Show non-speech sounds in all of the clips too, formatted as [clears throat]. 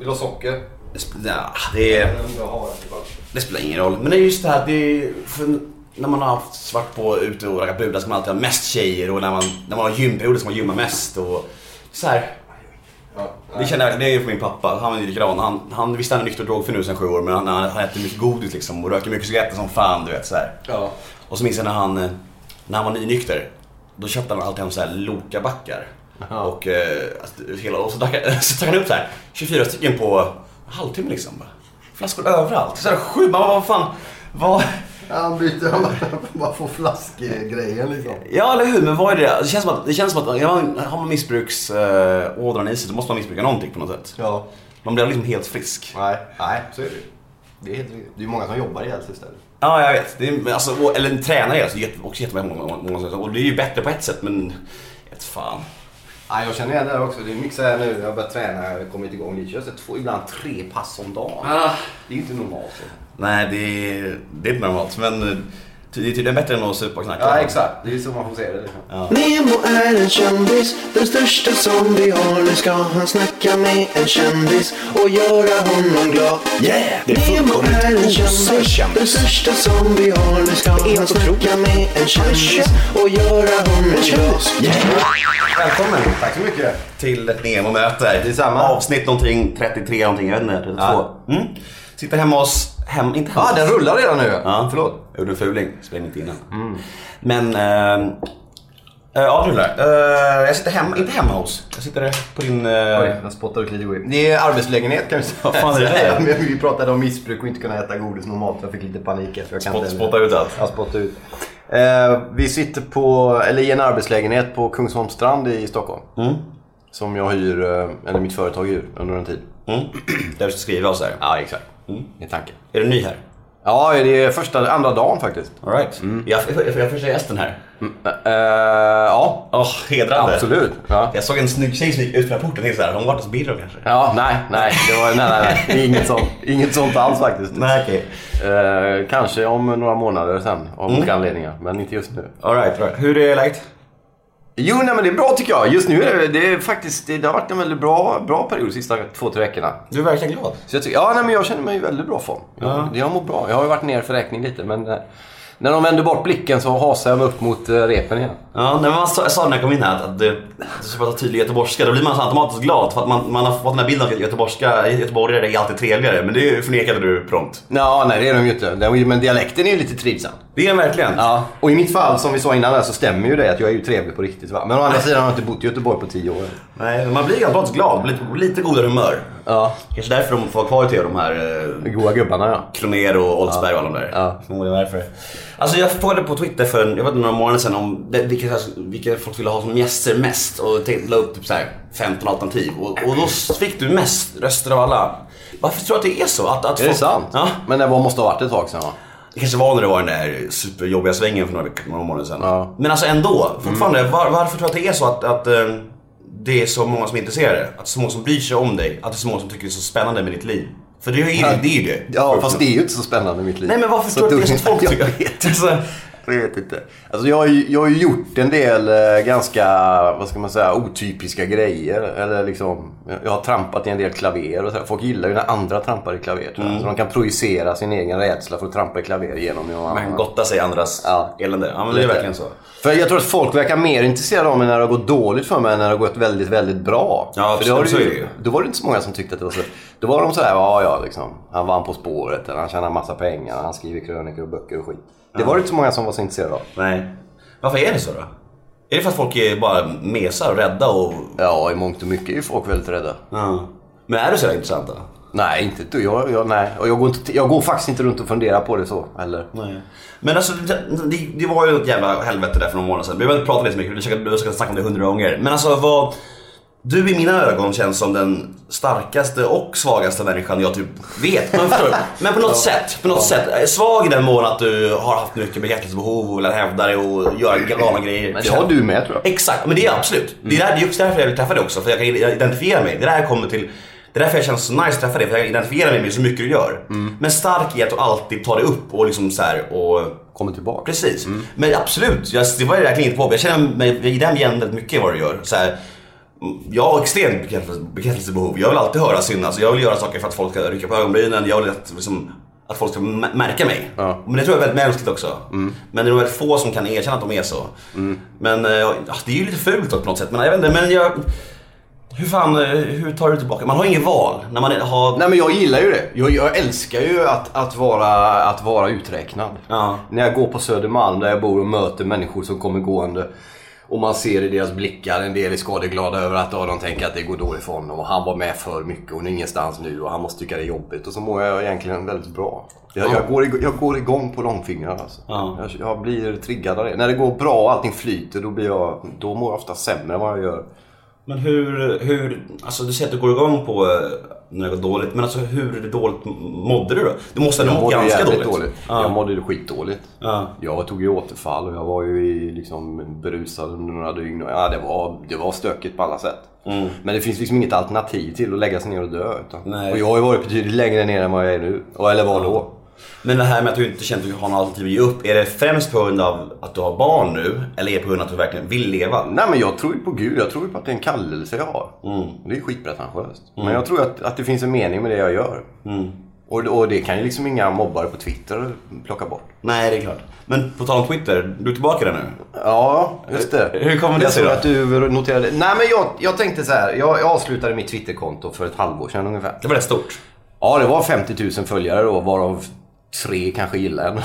Vill du ha socker? Det, sp- ja, det, det spelar ingen roll. Men det är just det här, det är, när man har haft svart på ute och raggat brudar ska man alltid ha mest tjejer och när man, när man har gymperioder ska man gymma mest och så här. Det känner jag, det är ju för min pappa. Han är likadan. Han, han visste han är nykter och drogfri nu sen sju år men han, han, han äter mycket godis liksom och röker mycket cigaretter som fan du vet så här. ja. Och så minns jag när han, när han var nynykter. Då köpte han alltid hem så här Loka-backar. Ja. Och, eh, alltså, hela, och så, tog han upp så här 24 stycken på en halvtimme liksom. Bara. Flaskor överallt. Så här, sju, man vad fan. Vad? Han byter, han bara, får flaskgrejen liksom. Ja eller hur, men vad är det? Det känns som att, det känns som att ja, har man missbruksådran i sig så måste man missbruka någonting på något sätt. Ja. Man blir liksom helt frisk. Nej, nej, så är det. Det är helt. Det är många som jobbar ihjäl sig istället. Ja, jag vet. Det är, alltså, och- eller en tränare alltså, jätte- också jättemånga många, många, många, Och det är ju bättre på ett sätt, men... Ett fan. Nej, jag känner igen det här också. Det är mycket så här nu, jag har börjat träna, har kommit igång lite. Jag två, ibland tre pass om dagen. Ah. Det är inte normalt. Så. Nej, det är, det är inte normalt. Men eh, det är tydligen bättre än att supa och knacka. Ja, exakt. Det är så man får se det. Liksom. Ja. Nemo är en kändis, den största som vi har. Nu ska han snacka med en kändis och göra honom glad. Yeah! Det är Nemo fullkomligt är en kändis, den största som vi har. Nu ska han snacka med en kändis och göra honom glad. Yeah! Välkommen. Tack så mycket. Till ett Nemo-möte. Detsamma. Avsnitt någonting, 33 någonting, jag vet inte, 32. Ja. Mm. Sitter hemma hos, hem, inte hemma Ja, den rullar redan nu. Ja, Förlåt. Jag gjorde en fuling, spelade inte innan. Men, äh, ja det rullar. Eh, jag sitter hemma, inte hemma hos. Jag sitter på din... eh, Oj, jag spottade ut lite skit. Det är arbetslägenhet kan vi säga. Vad fan är det där? [laughs] Vi pratade om missbruk och inte kunna äta godis normalt. Jag fick lite panik. För jag kan Spott- inte- spotta ut allt. Ja, spotta ut. Eh, vi sitter på, eller i en arbetslägenhet på Kungsholmsstrand i Stockholm. Mm. Som jag hyr, eller mitt företag hyr under en tid. Mm. [clears throat] Där vi ska skriva oss här. Ja, exakt. Det är tanken. Är du ny här? Ja, det är första, andra dagen faktiskt. All right. Jag, jag, jag, jag första gästen här. Eh, ja, Åh, hedrande. absolut. Ja. Jag såg en snygg tjej som gick ut från porten och tänkte såhär, har hon varit hos Birro kanske? Ja, nej, nej, det var, nej, nej, nej. Inget sånt, inget sånt alls faktiskt. Nej, okej. Eh, kanske om några månader sen av Mm. olika anledningar, men inte just nu. All right, all right. Hur är läget? Jo, nej, men det är bra tycker jag. Just nu är det, det är faktiskt, det, det har varit en väldigt bra, bra period de sista två, tre veckorna. Du är verkligen glad. Så jag, tycker, ja, nej, men jag känner mig i väldigt bra form. Jag, Ja. jag mår bra. Jag har ju varit ner för räkning lite, men eh, när de vänder bort blicken så hasar jag mig upp mot eh, repen igen. Ja, när man sa, när jag kom in här att, du ska prata tydlig göteborgska, då blir man så automatiskt glad för att man, man har fått den här bilden av att göteborgska, göteborgare är alltid trevligare. Men det förnekade du prompt. Ja, nej det är de ju inte. Men dialekten är ju lite trivsam. Det är den verkligen. Ja, och i mitt fall som vi sa innan där, så stämmer ju det att jag är ju trevlig på riktigt. Va? Men å andra sidan har jag inte bott i Göteborg på tio år. Nej, man blir automatiskt glad, blir lite, lite godare humör. Ja, Kanske därför de får vara kvar tv, de här eh, goa gubbarna ja. Kroner och Oldsberg och alla de där. Ja. Förmodligen därför. Alltså jag frågade på Twitter för jag vet inte, några månader sedan om det, vilka, vilka folk ville ha som gäster mest och tänkte, la upp typ så här 15 alternativ och, och då fick du mest röster av alla. Varför tror du att det är så? Att, att Är det folk- sant? Ja. Men det måste ha varit ett tag sedan va? Det kanske var när det var den där superjobbiga svängen för några, några månader sedan. Ja. Men alltså ändå, fortfarande. Var, varför tror du att det är så att, att eh, det är så många som är intresserade? Att det är så många som bryr sig om dig? Att det är så många som tycker det är så spännande med ditt liv? För det är ju det. Är ju det. Ja, fast det är ju inte så spännande i mitt liv. Nej men varför tror du att det är så folk [laughs] jag tycker? vet, Alltså, jag vet inte. Alltså jag har, ju, jag har ju gjort en del eh, ganska, vad ska man säga, otypiska grejer. Eller liksom, jag har trampat i en del klaver och så. Folk gillar ju när andra trampar i klaver. jag. Så de kan projicera sin egen rädsla för att trampa i klaver genom någon Man annan. gottar sig andras Ja. elände. Ja men det är verkligen så. För jag tror att folk verkar mer intresserade av mig när det har gått dåligt för mig än när det har gått väldigt, väldigt bra. Ja, för absolut, så är det ju. Då var det inte så många som tyckte att det var så. Då var de sådär, ja ja liksom. Han vann På spåret, eller han tjänar massa pengar, han skriver krönikor och böcker och skit. Det var det inte så många som var så intresserade av. Nej. Varför är det så då? Är det för att folk är bara mesar och rädda och... Ja, i mångt och mycket är ju folk väldigt rädda. Ja. Men är du så intressant då? Nej, inte du. Jag, jag, nej. Och jag, går inte, jag går faktiskt inte runt och funderar på det så heller. Nej. Men alltså det, det, det var ju ett jävla helvete där för några månader sedan. Vi har väl pratat lite så mycket, vi har försökt snacka om det hundra gånger. Men alltså vad... Du i mina ögon känns som den starkaste och svagaste människan jag typ vet. Men, förstår men på något sätt, på något sätt. Svag i den mån att du har haft mycket bekräftelsebehov och vill hävda dig och göra galna grejer. Men det har du med tror jag. Exakt, men det är absolut. Det, är där, det är också därför jag vill träffa dig också, för jag kan identifiera mig. Det är där jag kommer till... Det är därför jag känns så nice att träffa dig, för jag identifierar mig med så mycket du gör. Men stark i att du alltid tar dig upp och liksom så och... Kommer tillbaka. Precis. Men absolut, jag, det var ju verkligen inte på. Jag känner mig i den igen väldigt mycket vad du gör. Så här, jag har extremt bekräftelse, bekräftelsebehov. Jag vill alltid höra synas. Jag vill göra saker för att folk ska rycka på ögonbrynen. Jag vill att, liksom, att folk ska mä- märka mig. Ja. Men det tror jag är väldigt mänskligt också. Men det är nog väldigt få som kan erkänna att de är så. Men eh, ja, det är ju lite fult på något sätt. Men jag vet inte, men jag... Hur fan, eh, hur tar du tillbaka? Man har inget val när man har... Nej men jag gillar ju det. Jag, jag älskar ju att, att, vara, att vara uträknad. Ja. När jag går på Södermalm där jag bor och möter människor som kommer gående. Och man ser i deras blickar, en del är skadeglada över att ja, de tänker att det går dåligt för honom. Och han var med för mycket och är ingenstans nu och han måste tycka det är jobbigt. Och så mår jag egentligen väldigt bra. Jag, jag, går, igång, jag går igång på långfingrar alltså. Ja. Jag, jag blir triggad av det. När det går bra och allting flyter då, blir jag, då mår jag ofta sämre än vad jag gör. Men hur, hur, alltså du säger att du går igång på går dåligt. Men alltså hur dåligt mådde du då? Du måste ha mått ganska dåligt. dåligt. Ja. Jag mådde skitdåligt. Ja. Jag tog ju återfall och jag var ju liksom berusad under några dygn. Ja, det, var, det var stökigt på alla sätt. Men det finns liksom inget alternativ till att lägga sig ner och dö. Utan. Och jag har ju varit betydligt längre ner än vad jag är nu. Och- Eller var då. Men det här med att du inte känner att du har något alternativ att ge upp. Är det främst på grund av att du har barn nu? Eller är det på grund av att du verkligen vill leva? Nej men jag tror ju på Gud. Jag tror ju på att det är en kallelse jag har. Det är skitpretentiöst. Men jag tror att, att det finns en mening med det jag gör. Och, och det kan ju liksom inga mobbare på Twitter plocka bort. Nej, det är klart. Men på tal om Twitter, du är tillbaka där nu? Ja, just det. Hur kommer det sig då? att du noterade. Nej men jag, jag tänkte så här. Jag, jag avslutade mitt Twitterkonto för ett halvår sedan ungefär. Det var rätt stort. Ja, det var 50 000 följare då, varav tre kanske gillade den.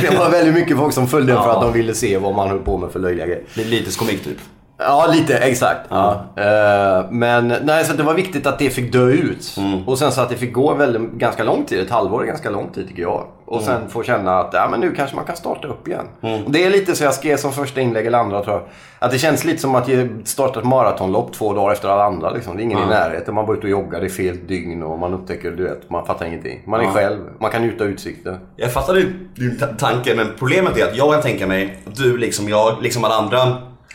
[laughs] det var väldigt mycket folk som följde den för att de ville se vad man höll på med för löjliga grejer. Det är lite komik typ. Ja, lite. Exakt. Ja. Eh, men nej, så det var viktigt att det fick dö ut. Och sen så att det fick gå väldigt, ganska lång tid. Ett halvår är ganska lång tid tycker jag. Och sen få känna att ja, men nu kanske man kan starta upp igen. Och det är lite så jag skrev som första inlägg eller andra tror jag. Att det känns lite som att jag startat ett maratonlopp två dagar efter alla andra. Liksom. Det är ingen i närheten. Man var ute och joggade i fel dygn och man upptäcker, du vet, man fattar ingenting. Man är själv. Man kan njuta av utsikten. Jag fattar din, din ta- tanke, men problemet är att jag kan tänka mig att du liksom jag, liksom alla andra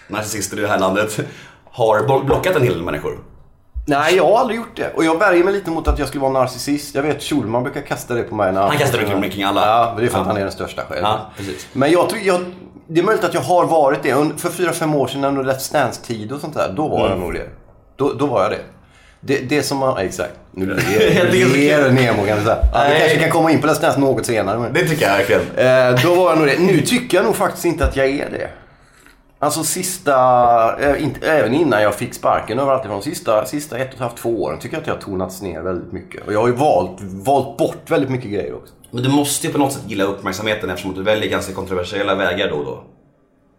narcissister i det här landet, har blo- blockat en hel del människor. Nej, jag har aldrig gjort det. Och jag värjer mig lite mot att jag skulle vara narcissist. Jag vet Schulman brukar kasta det på mig. När Han kastar det kring- kring alla. Ja, det är för att Ja. han är den största själv. Ja, precis. Men jag tror, jag, det är möjligt att jag har varit det. För fyra fem år sedan under Let's Dance-tid och sånt där, då var Mm. jag nog det. Då, då var jag det. Det, det som man, exakt. Nu [laughs] Jag ler. Nemo kan vi säga. Ja, vi kanske kan komma in på Let's Dance något senare. Men. Det tycker jag verkligen. Eh, då var jag nog det. Nu tycker jag nog faktiskt inte att jag är det. Alltså sista, eh, inte, även innan jag fick sparken överallt ifrån. Sista, sista ett och ett halvt, två åren tycker jag att jag har tonats ner väldigt mycket. Och jag har ju valt, valt bort väldigt mycket grejer också. Men du måste ju på något sätt gilla uppmärksamheten eftersom du väljer ganska kontroversiella vägar då och då.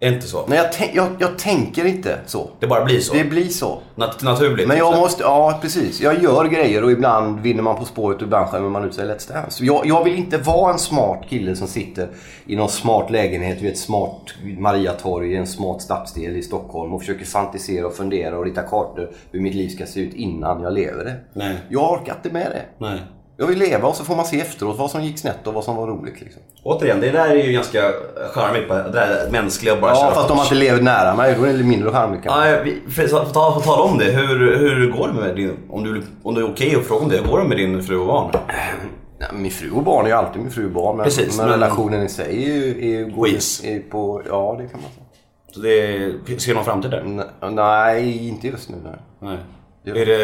Är inte så? Nej, jag, jag, jag tänker inte så. Det bara blir så. Det blir så. Nat- naturligt. Men typ jag så. måste, ja precis. Jag gör grejer och ibland vinner man På spåret och ibland skämmer man ut sig i Let's Dance. Jag, jag vill inte vara en smart kille som sitter i någon smart lägenhet vid ett smart Mariatorg i en smart stadsdel i Stockholm och försöker fantisera och fundera och rita kartor hur mitt liv ska se ut innan jag lever det. Nej. Jag orkar inte med det. Nej. Jag vill leva och så får man se efteråt vad som gick snett och vad som var roligt. Liksom. Återigen, det där är ju ganska charmigt. Det där mänskliga och bara Ja, fast om man inte lever nära mig då är det mindre charmigt kanske. Ja, vi, för, för, ta, för tala om det. Hur, hur går det med din... Om du, om du är okej att fråga om det. Hur går det med din fru och barn? [clears throat] Nej, min fru och barn är ju alltid min fru och barn. Men, Precis, men, men- relationen i sig är ju... Är, går är på, ja, det kan man säga. Så det, ser någon framtid där? N- Nej, inte just nu. Nej. Nej. Är det,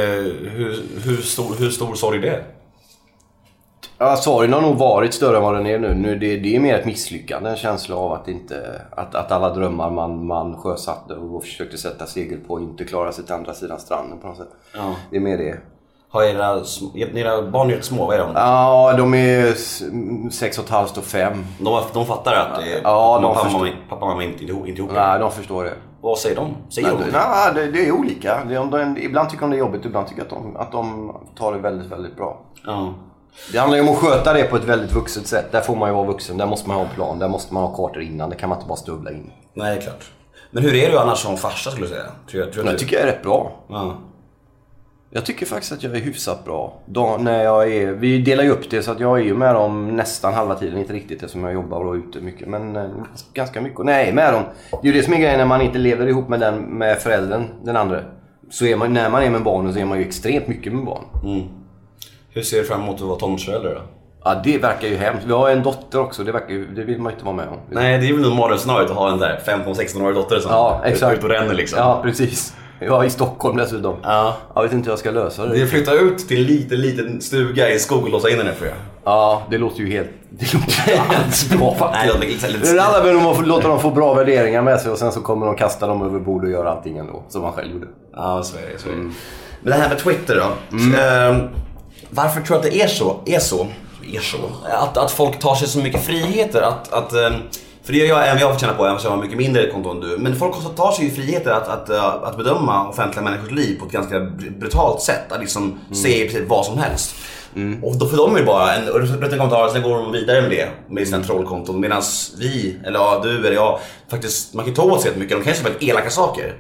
hur, hur, stor, hur stor sorg det är? Ja, sorgen har nog varit större än vad den är nu. nu det, det är mer ett misslyckande. En känsla av att, inte, att, att alla drömmar man, man sjösatte och försökte sätta segel på inte klarar sig till andra sidan stranden på något sätt. Ja. Det är mer det. Har era, era barn är små, vad är de? Ja, de är sex och ett halvt och fem. De, de fattar att det är, Ja, de pappa, förstår. mamma, pappa och mamma inte, inte, ihop-. Nej, de förstår det. Vad säger de? Säger Nej, de? det, nej, det, det är olika. Det, de, ibland tycker de det är jobbigt, ibland tycker jag att de, att de tar det väldigt, väldigt bra. Ja. Det handlar ju om att sköta det på ett väldigt vuxet sätt. Där får man ju vara vuxen. Där måste man ha en plan. Där måste man ha kartor innan. Det kan man inte bara stövla in. Nej, det är klart. Men hur är du annars som farsa skulle du säga? Tror jag, tror Jag du? tycker jag är rätt bra. Ja. Jag tycker faktiskt att jag är hyfsat bra. Då, när jag är, vi delar ju upp det så att jag är ju med dem nästan halva tiden. Inte riktigt eftersom jag jobbar och är ute mycket. Men eh, ganska mycket. Och Nej, med dem. Det är ju det som är grejen när man inte lever ihop med, den, med föräldern, den andra. Så är man, när man är med barnen så är man ju extremt mycket med barn. Hur ser du fram emot att vara tonårsförälder då? Ja, det verkar ju hemskt. Vi har en dotter också. Det, verkar, ju- det vill man ju inte vara med om. Nej, det är väl mardrömsscenariot att ha en där 15-16-årig dotter som Ja, är ute och ränner liksom. Ja, precis. Ja, i Stockholm dessutom. Ja. Jag vet inte hur jag ska lösa det. Vi flyttar ut till en liten, liten stuga i en skog och låsa in henne för er. Ja, det låter ju helt... Det låter [laughs] helt bra faktiskt. Nej, det lite- om att låta dem få bra värderingar med sig och sen så kommer de kasta dem över bord och göra allting ändå. Som man själv gjorde. Ja, så är det. Så är det. Men det här med Twitter då. Ehm, varför tror du att det är så? Är så? Är så? Att, att folk tar sig så mycket friheter. Att, att, ehm, för det gör jag även jag får känna på, även om jag har mycket mindre konto än du. Men folk tar sig ju friheter att, att, eh, att bedöma offentliga människors liv på ett ganska br- brutalt sätt. Att liksom se i princip vad som helst. Och då för dem är det bara en, och du sätter en kommentar sen går de vidare med det med sina trollkonton. Medan vi, eller ja, du eller jag, faktiskt, man kan ju ta åt sig mycket. De kan ju säga väldigt elaka saker.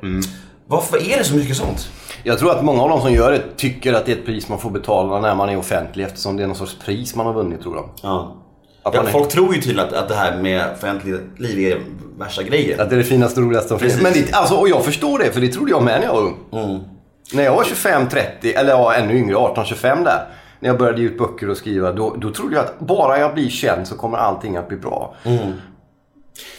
Varför är det så mycket sånt? Jag tror att många av de som gör det tycker att det är ett pris man får betala när man är offentlig eftersom det är någon sorts pris man har vunnit tror de. Ja. Att Ja, är- folk tror ju tydligen att, att det här med offentligt liv är värsta grejen. Att det är det finaste och roligaste som finns. Men det, alltså, och jag förstår det, för det trodde jag med när jag var ung. När jag var 25-30, eller ja, ännu yngre, 18-25 där. När jag började ge ut böcker och skriva, då, då trodde jag att bara jag blir känd så kommer allting att bli bra.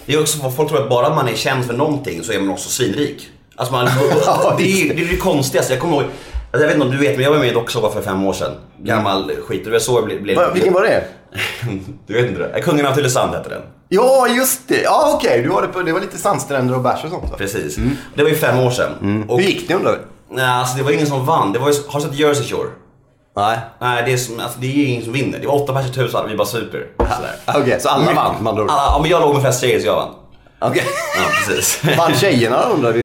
Det är också folk tror att bara man är känd för någonting så är man också svinrik. Alltså man, [laughs] det, är, det är det konstigaste. Jag kommer ihåg, alltså jag vet inte om du vet men jag var med i Docksåpa för fem år sedan. Gammal skit. Det var så jag blev... blev Va, vilken var det? [laughs] Du vet inte det? Kungen av Tylösand hette den. Ja, just det! Ja, okej. Du var det, på, det var lite sandstränder och bärs och sånt va? Precis. Det var ju fem år sedan. Och, Hur gick det undrar nej, alltså det var ingen som vann. Det var ju, har du sett Jersey Shore? Nej. Nej, det är, som, alltså, det är ingen som vinner. Det var åtta pers i tusen, vi bara super. [laughs] Okej, så alla vann ord? Alla, ja, men jag låg med flest tjejer så jag vann. Okej. Ja, precis. Vann tjejerna undrar vi?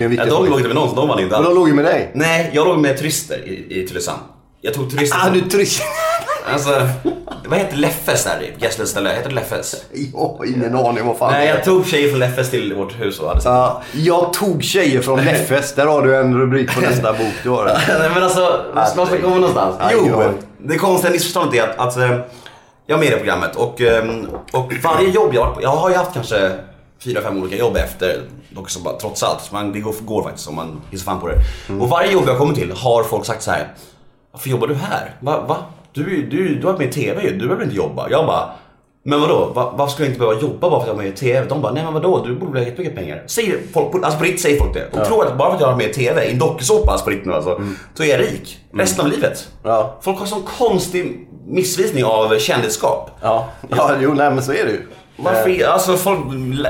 Ja, de låg inte med någon, de vann inte Och de alls. låg ju med dig. Nej, jag låg med turister i, i Tylösand. Jag tog turister. Ah, du turist. [laughs] Alltså, vad heter Leffes där? Gästlöst ställe? Heter det Leffes? Jag har ingen aning vad fan Nej, jag tog tjejer från Leffes till vårt hus och hade Ja, jag tog tjejer från [laughs] Leffes. Där har du en rubrik på nästa bok. Du har det. [laughs] Nej men alltså, man ska komma någonstans. Nej, Jo, jag- det konstiga missförståndet är att, att eh, jag är med i det programmet och, eh, och varje jobb jag har jag har ju haft kanske fyra, fem olika jobb efter dock så bara, trots allt. Man, det går, går faktiskt om man är så fan på det. Och varje jobb jag kommer till har folk sagt så här. Varför jobbar du här? Va? va? Du, är du, du har varit med i TV ju, du behöver inte jobba. Jag bara men vadå, Va, varför skulle jag inte behöva jobba bara för att jag var med i TV? De bara, nej men vadå, du borde ha jättemycket pengar. Säger folk, alltså på riktigt säger folk det. De tror att bara för att jag har med i TV, i en dokusåpa alltså på riktigt nu alltså, så är jag rik. Resten av livet. Ja. Folk har sån konstig missvisning av kändisskap. Ja, ja jo, nej men så är det ju. Varför, alltså folk,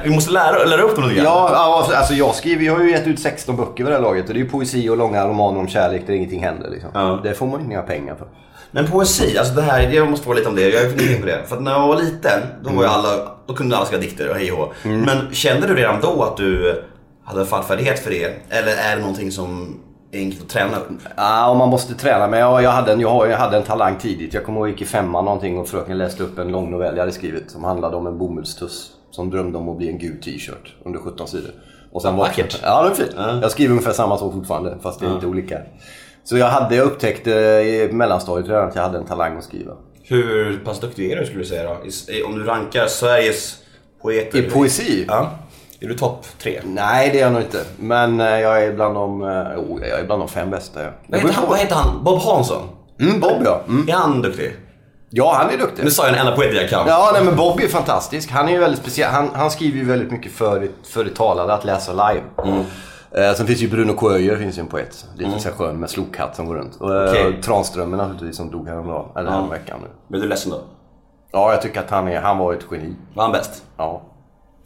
vi måste lära, lära upp dem lite grann. Ja, ja, alltså jag skriver, jag har ju gett ut 16 böcker vid det här laget och det är ju poesi och långa romaner om kärlek där ingenting händer liksom. Ja. Det får man ju inga pengar för. Men poesi, alltså det här, jag måste fråga lite om det. Jag är nyfiken på det. För att när jag var liten, då var ju alla, då kunde alla skriva dikter och hej och hå. Men kände du redan då att du hade fallfärdighet för det? Eller är det någonting som enkelt att träna upp? Ja, man måste träna. Men jag, jag, hade en, jag, jag hade en talang tidigt. Jag kommer ihåg jag gick i femman någonting och fröken läste upp en lång novell jag hade skrivit som handlade om en bomullstuss som drömde om att bli en gul t-shirt under 17 sidor. Och sen Vackert. Ja, det är fint. Jag skriver ungefär samma sak fortfarande fast det är inte olika. Så jag, hade, jag upptäckte i mellanstadiet redan att jag hade en talang att skriva. Hur pass duktig är du skulle du säga då? I- om du rankar Sveriges poeter? I poesi? Ja. Är du topp tre? Nej, det är jag nog inte. Men eh, jag är bland de, eh, oh, jag är bland de fem bästa. Ja. Vad heter, han, vad heter han? Bob Hansson? Mm, Bob ja. Mm. Är han duktig? Ja, han är duktig. Nu sa jag den enda poeten jag kan. Ja, nej, men Bob är fantastisk. Han är ju väldigt speciell. Han, han skriver ju väldigt mycket för, för det talade, att läsa live. Mm. Eh, sen finns ju Bruno Coöjer, finns ju en poet. Lite så här skön med slokhatt som går runt. Och, eh, Okej. Tranströmer naturligtvis som dog häromdagen. Eller häromveckan nu. Blev du ledsen då? Ja, jag tycker att han, är, han var ett geni. Var han bäst? Ja.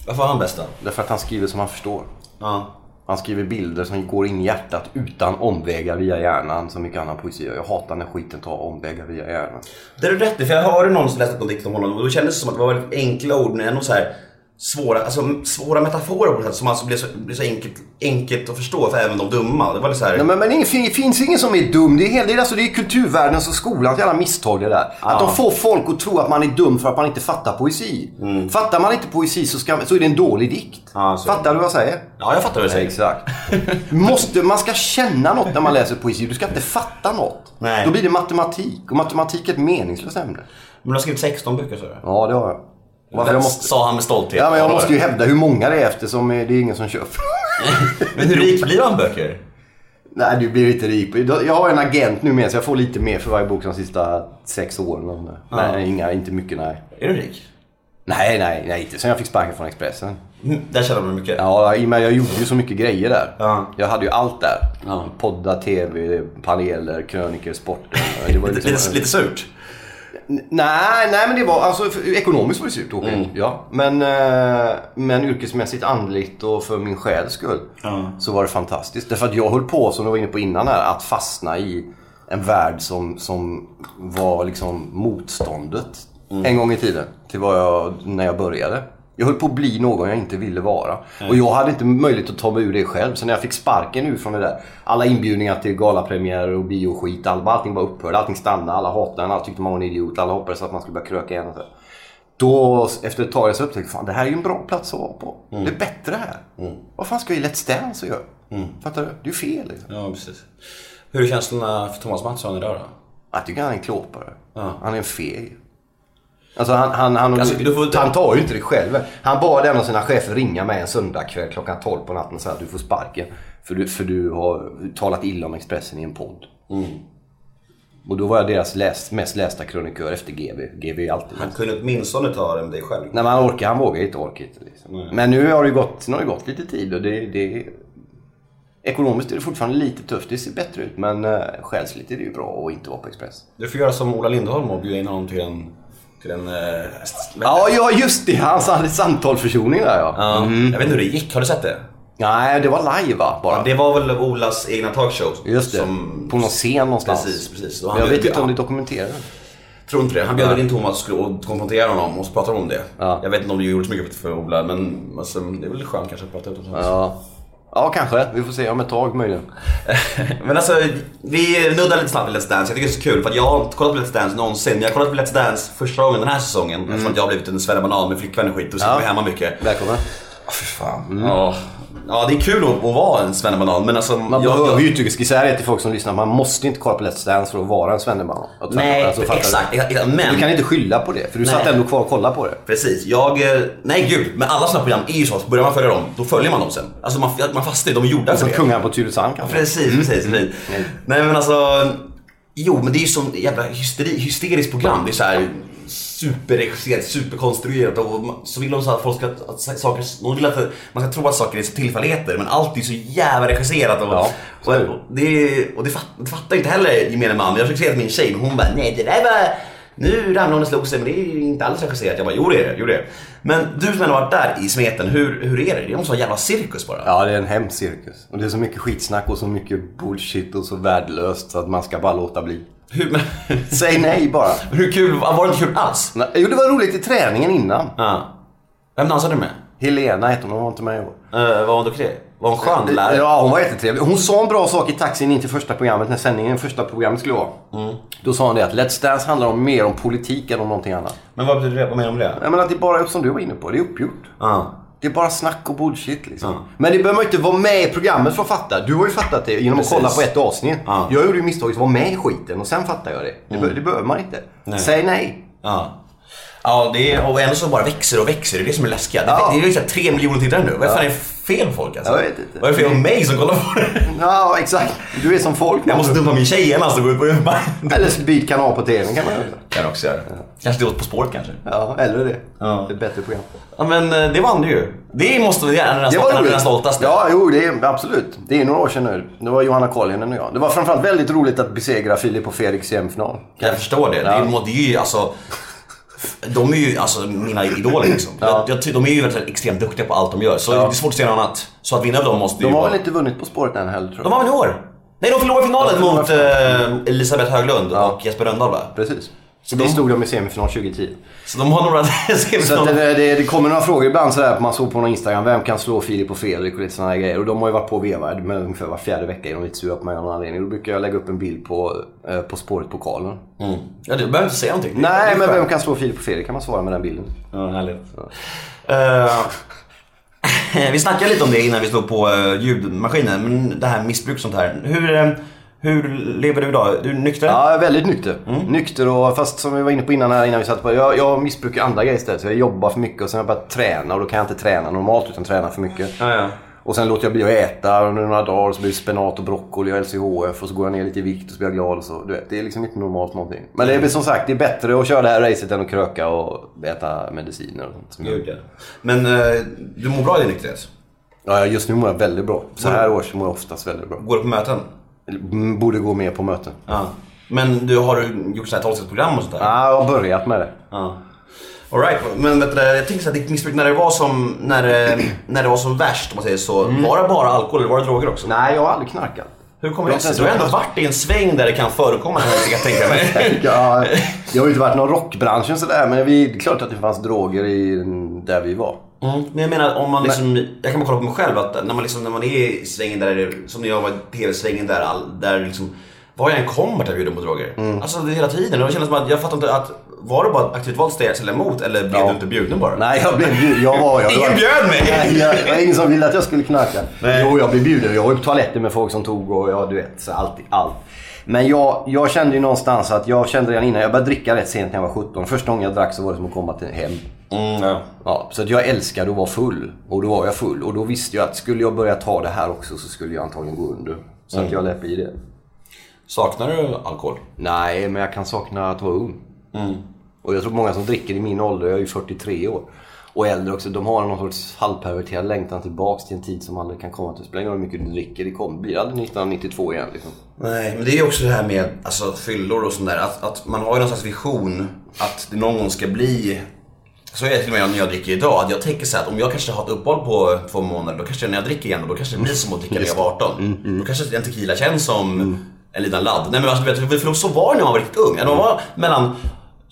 Varför var han bäst då? Därför att han skriver som han förstår. Ja. Han skriver bilder som går in i hjärtat utan omvägar via hjärnan. Så mycket annan poesi. Jag hatar när skiten tar omvägar via hjärnan. Det är du rätt i, för jag hörde någon som läste någon dikt om honom och då kändes det som att det var väldigt enkla ord men ändå så här svåra, alltså, svåra metaforer på sätt som alltså blir så, blir så enkelt, enkelt att förstå för även de dumma. Det var så här, Nej, men, men det fin- finns ingen som är dum. Det är, helt, det är, alltså, det är kulturvärldens och skolans jävla misstag det där. Att de får folk att tro att man är dum för att man inte fattar poesi. Fattar man inte poesi så, ska, så är det en dålig dikt. Mm. Ja, fattar du vad jag säger? Ja, jag fattar vad du säger. Exakt. [laughs] Måste, man ska känna något när man läser poesi. Du ska inte fatta något. Nej. Då blir det matematik. Och matematik är ett meningslöst ämne. Men du har skrivit 16 böcker så Ja, det har jag. Varför jag måste, Sa han med stolthet. ja, men jag måste ju hävda hur många det är eftersom det är ingen som köper. [laughs] Men hur rik blir man böcker? Nej, du blir inte rik. Jag har en agent nu med så jag får lite mer för varje bok de sista sex åren. Nej, inga, inte mycket nej. Är du rik? Nej, nej, nej. Inte sen jag fick sparken från Expressen. Mm, Där tjänar du mycket. Ja, med jag gjorde ju så mycket grejer där. Ja. Jag hade ju allt där. Ja. Podda, TV, paneler, kröniker, [laughs] var Lite, lite, lite surt. Nej, nej men det var alltså för, ekonomiskt var det surt Åke. Mm. Ja. Men, eh, men yrkesmässigt, andligt och för min själs skull Ja. så var det fantastiskt. Därför att jag höll på, som du var inne på innan här, att fastna i en värld som, som var liksom motståndet Mm. en gång i tiden till vad jag, när jag började. Jag höll på att bli någon jag inte ville vara. Och jag hade inte möjlighet att ta mig ur det själv. Så när jag fick sparken ur från det där. Alla inbjudningar till galapremiärer och bioskit. All, allting var upphörde. Allting stannade. Alla hatade en. Alla tyckte man var en idiot. Alla hoppades att man skulle börja kröka igen. Och så. Då, efter ett tag, så upptäckte jag att det här är ju en bra plats att vara på. Det är bättre här. Vad fan ska jag i Let's Dance och göra? Fattar du? Det är ju fel liksom. Ja, precis. Hur är känslorna för Thomas Mattsson idag då? Jag tycker han är en klåpare. Ja. Han är en feg. Alltså han, han, han, Alltså, du får- han tar ju inte det själv. Han bad en av sina chefer ringa mig en söndagkväll klockan 12 på natten och säga att du får sparken. För du, för du har talat illa om Expressen i en podd. Mm. Och då var jag deras läst, mest lästa krönikör efter GV. GV är alltid Han kunde åtminstone ta det med dig själv. Nej men han orkar, han vågar inte, orkar inte. Liksom. Men nu har det gått, nu har det gått lite tid och det, det Ekonomiskt är det fortfarande lite tufft, det ser bättre ut. Men uh, själsligt är det ju bra att inte vara på Express. Du får göra som Ola Lindholm och bjuda in honom till en... Till en eh, Ja, ja just det. Hans hade samtalsförsoning där ja. Ja, Jag vet inte hur det gick, har du sett det? Nej, det var live va? Bara. Det var väl Olas egna talkshow? Just det. Som... På någon scen någonstans. Precis, precis. Han jag vet inte om det är dokumenterat. Tror inte det. Han bjöd in Thomas och skulle och konfrontera honom och så pratade de om det. Ja. Jag vet inte om det gjorde så mycket för Ola, men alltså, det är väl skönt kanske att prata ut om sånt. Ja. Ja, kanske. Vi får se om ett tag möjligen. [laughs] Men alltså, vi nuddar lite snabbt vid Let's Dance. Jag tycker det är så kul för att jag har inte kollat på Let's Dance någonsin. Jag har kollat på Let's Dance första gången den här säsongen. Eftersom att jag har blivit en svennebanan med flickvän och skit och sitter Mm. Ja. hemma mycket. Välkommen. Åh fy fan. Ja. Ja, det är kul att, att vara en svennebanan men alltså... Man jag, behöver ju säga det till folk som lyssnar, man måste inte kolla på Let's Dance för att vara en svennebanan. Nej, Alltså, exakt, exakt. Men... Du kan inte skylla på det, för du Nej. satt ändå kvar och kollade på det. Precis. Jag, eh, nej gud, men alla sådana program är ju så att börjar man följa dem, då följer man dem sen. Alltså man, man fastnar de är gjorda för Som det. kungarna på Tylösand kanske. Precis, precis. precis. Nej men alltså, jo men det är ju sånt jävla hysteri, hysteriskt program. Det är så här superregisserat, superkonstruerat och så vill de så att folk ska, att saker, de vill att man ska tro att saker är så tillfälligheter men allt är så jävla regisserat och, Ja, och, är och det, och det, fatt, det fattar inte heller gemene man. Jag försöker säga till min tjej men hon bara nej det där var nu ramlade hon och slog sig men det är ju inte alls regisserat. Jag bara jo det är det, jo det är det. Men du som ändå har varit där i smeten, hur, hur är det? Det vara en jävla cirkus bara. Ja, det är en hemsk cirkus. Och det är så mycket skitsnack och så mycket bullshit och så värdelöst så att man ska bara låta bli. Hur, men, [laughs] Säg nej bara. hur kul, var det inte kul alls? Nej, Jo, det var roligt i träningen innan. Ja. Vem dansade du med? Helena hette hon, hon var inte med i år. Uh, var hon duktig? Var hon skön? Lärare? Ja, hon var jättetrevlig. Hon sa en bra sak i taxin in till första programmet, när sändningen, första programmet skulle vara. Mm. Då sa hon det att Let's Dance handlar om mer om politik än om någonting annat. Men vad betyder det? Vad menar du med det? Jag menar att det är bara, som du var inne på, det är uppgjort. Ja. Det är bara snack och bullshit liksom. Ja. Men det behöver man inte vara med i programmet för att fatta. Du har ju fattat det genom Precis. att kolla på ett avsnitt. Ja. Jag gjorde ju misstaget att vara med i skiten och sen fattar jag det. Det, be- det behöver man inte. Nej. Säg nej. Ja. Ja, det är, och ändå så bara växer och växer. Det är det som är läskigt. Det, det är ju här tre miljoner tittare nu. Vad fan är det fel folk alltså? Jag vet inte. Vad är det fel på mig som kollar på det? [laughs] Ja, exakt. Du är som folk. Jag måste dumpa min tjej igen alltså och gå ut på Eller så byt kanal på tvn kan man göra. Kan också göra. Kanske det åt På spåret kanske. Ja, eller det. Ja. Det är ett bättre program. Ja men eh, det vann du ju. Det måste vara den, den, Det var den, roligt. den stoltaste. Ja, jo, det är absolut. Det är några år sedan nu. Det var Johanna Kollinen och jag. Det var framförallt väldigt roligt att besegra Filip och Fredriks semifinal. Jag förstår det. Det, Ja. det är ju alltså... De är ju alltså mina idoler liksom. Ja. Jag, jag, de är ju väldigt extremt duktiga på allt de gör. Så det är svårt att säga något annat. Så att vinna över dem måste De ju har vara... väl inte vunnit På spåret än heller tror De jag. har väl i år? Nej, de förlorade finalen De mot eh, Elisabeth Höglund och Jesper Rönndahl? Precis. Så de- det stod de i semifinal 2010. Så de har några [laughs] Så att semifinaler. det, det, det kommer några frågor ibland sådär, man såg på någon Instagram, vem kan slå Filip och Fredrik och lite sådana grejer. Och de har ju varit på och vevat med ungefär var fjärde vecka, är de lite sura på mig av någon anledning. Då brukar jag lägga upp en bild på, eh, på spåret-pokalen. Mm. Ja, du behöver inte säga någonting. Nej, men vem kan slå Filip och Fredrik kan man svara med den bilden. Ja, härligt. Eh, [laughs] vi snackade lite om det innan vi slog på uh, ljudmaskinen, men det här missbruk och sånt här. Hur, eh, hur lever du idag? Du är nykter? Ja, väldigt nykter. Nykter och fast som vi var inne på innan här innan vi satte på. Jag, jag missbrukar andra grejer istället. Så jag jobbar för mycket och sen har jag börjat träna och då kan jag inte träna normalt utan träna för mycket. Ja, ja. Och sen låter jag bli att äta under några dagar och så blir det spenat och broccoli och LCHF och så går jag ner lite i vikt och så blir jag glad och så. Du vet, det är liksom inte normalt någonting. Men det är som sagt, det är bättre att köra det här racet än att kröka och äta mediciner och sånt. Gud, ja. Men eh, du mår bra i din nykterhet? Ja, just nu mår jag väldigt bra. Så här års mår jag oftast väldigt bra. Går du på möten? Mm, Borde gå mer på möten. Ja. Men du, har du gjort sådana här tolvstegsprogram och sånt där? Ja, jag har börjat med det. Ja. All right. men vet du, jag tänker såhär, ditt missbruk när det var som, när, det- när det var som värst om man säger så. Var det bara alkohol eller var det droger också? Nej, jag har aldrig knarkat. Hur kommer det sig? Du har ändå varit i en sväng där det kan förekomma, kan jag tänka mig. [laughs] Ja, jag har ju inte varit någon rockbranschen sådär, men vi, det är klart att det fanns droger i där vi var. Mm. Men jag menar om man liksom, jag kan bara kolla på mig själv att när man, liksom, när man är i svängen där, som när jag var i tv-svängen där, all, där liksom, var jag än kom vart jag bjuder på droger. Mm. Alltså det hela tiden. Och det kändes som att jag fattar inte att, var det bara aktivt val att ställa emot eller blev Ja. du inte bjuden bara? Nej, jag blev bjuden. Jag var, jag Ingen bjöd mig! Nej, jag, det var ingen som ville att jag skulle knarka. Nej. Jo, jag blev bjuden. Jag var på toaletten med folk som tog och ja, du vet, så allt, allt. Men jag, jag kände ju någonstans att jag kände redan innan, jag började dricka rätt sent när jag var 17. Första gången jag drack så var det som att komma till hem. Mm, ja. Ja, så att jag älskade att vara full. Och då var jag full. Och då visste jag att skulle jag börja ta det här också så skulle jag antagligen gå under. Så att jag lät bli det. Saknar du alkohol? Nej, men jag kan sakna att vara ung. Och jag tror många som dricker i min ålder, jag är ju 43 år. Och äldre också, de har någon sorts halvperverterad längtan tillbaks till en tid som aldrig kan komma till. Det spelar ingen roll hur mycket du dricker, det kommer, blir aldrig 1992 igen liksom. Nej, men det är ju också det här med alltså, fyllor och sånt där. Att, att man har ju någon slags vision att det någon gång ska bli... Så är det till och med när jag dricker idag. Att jag tänker så här att om jag kanske har ett uppehåll på två månader, då kanske när jag dricker igen, då kanske det blir som att dricka när jag var 18. Då kanske en tequila känns som en liten ladd. Nej men alltså, för så var det när man var riktigt ung. När man var mellan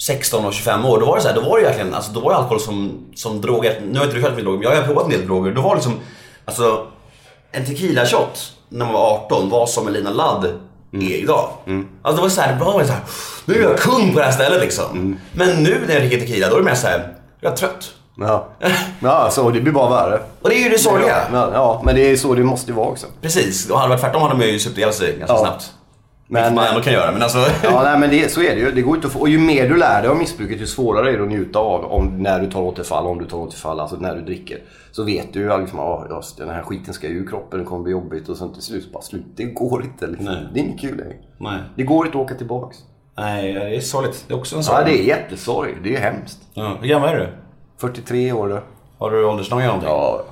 16 och 25 år, då var det så här, då var det verkligen, alltså då var det alkohol som, som droger. Nu har inte du själv med droger, men jag har provat en del droger. Då var det liksom, alltså en tequila shot när man var 18 var som en liten ladd är idag. Alltså det var så här, då var det så här, nu är jag kung på det här stället liksom. Men nu när jag dricker tequila, då är det mer så här, jag är trött. Ja, ja så det blir bara värre. Och det är ju det sorgliga. Ja, ja, men det är så det måste ju vara också. Precis, och hade det varit tvärtom hade man ju supit ihjäl sig ganska Ja. snabbt. Men- Vilket man ändå kan göra, men alltså. Ja, nej, men det, så är det ju. Det går inte att få, och ju mer du lär dig av missbruket, ju svårare är det att njuta av om, när du tar återfall, om du tar återfall, alltså när du dricker. Så vet du ju liksom, ja, just, den här skiten ska ju kroppen, det kommer bli jobbigt och sen till slut bara slut. Det går inte. Liksom. Nej. Det är inget kul längre. Det går inte att åka tillbaks. Nej, det är sorgligt. Det är också en sorg. Ja, det är jättesorg. Det är ju hemskt. Ja. Hur gammal är du? 43 år då. Har du åldersnoja någonting? Ja,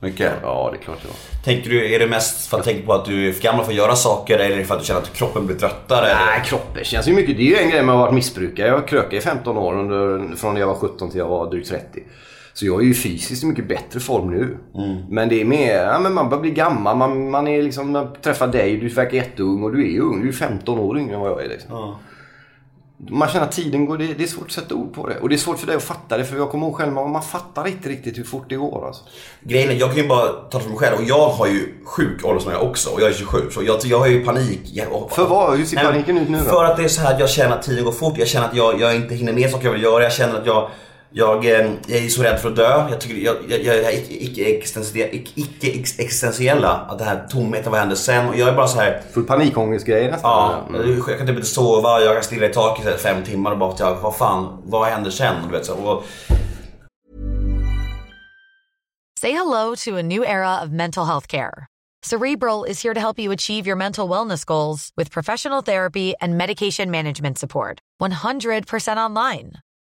Mycket? ja det är klart jag har. Tänker du, är det mest för att tänka på att du är för gammal för att göra saker eller är det för att du känner att kroppen blir tröttare? Nej, kroppen känns ju mycket. Det är ju en grej med att varit missbrukare. Jag krökade i 15 år under, från när jag var 17 till jag var drygt 30. Så jag är ju fysiskt i mycket bättre form nu. Men det är mer, ja men man börjar bli gammal. Man, man är liksom, man träffar dig, du verkar jätteung och du är ju ung. Du är 15 år yngre än vad jag är liksom. Man känner att tiden går, det, det är svårt att sätta ord på det. Och det är svårt för dig att fatta det. För jag kommer ihåg själv, man, man fattar inte riktigt hur fort det går alltså. Grejen är, jag kan ju bara tala för mig själv och jag har ju sjuk åldersnoja också och jag är 27 så jag, jag har ju panik. Jag, och, För vad? Hur ser Nej, paniken ut nu då? För att det är så här jag känner att tiden går fort, jag känner att jag, jag inte hinner med saker jag vill göra, jag känner att jag jag, eh, jag är så rädd för att dö. Jag tycker jag, jag, jag är icke-existentiella. Att det här tomheten, vad händer sen? Och jag är bara så här. Full panikångestgrej nästan. Ja, Mm. jag kan typ inte sova, jag kan stirra i taket i fem timmar och bara att jag, vad fan, vad händer sen? Du vet, så, och, Say hello to a new era of mental health care. Cerebral is here to help you achieve your mental wellness goals with professional therapy and medication management support. 100% online.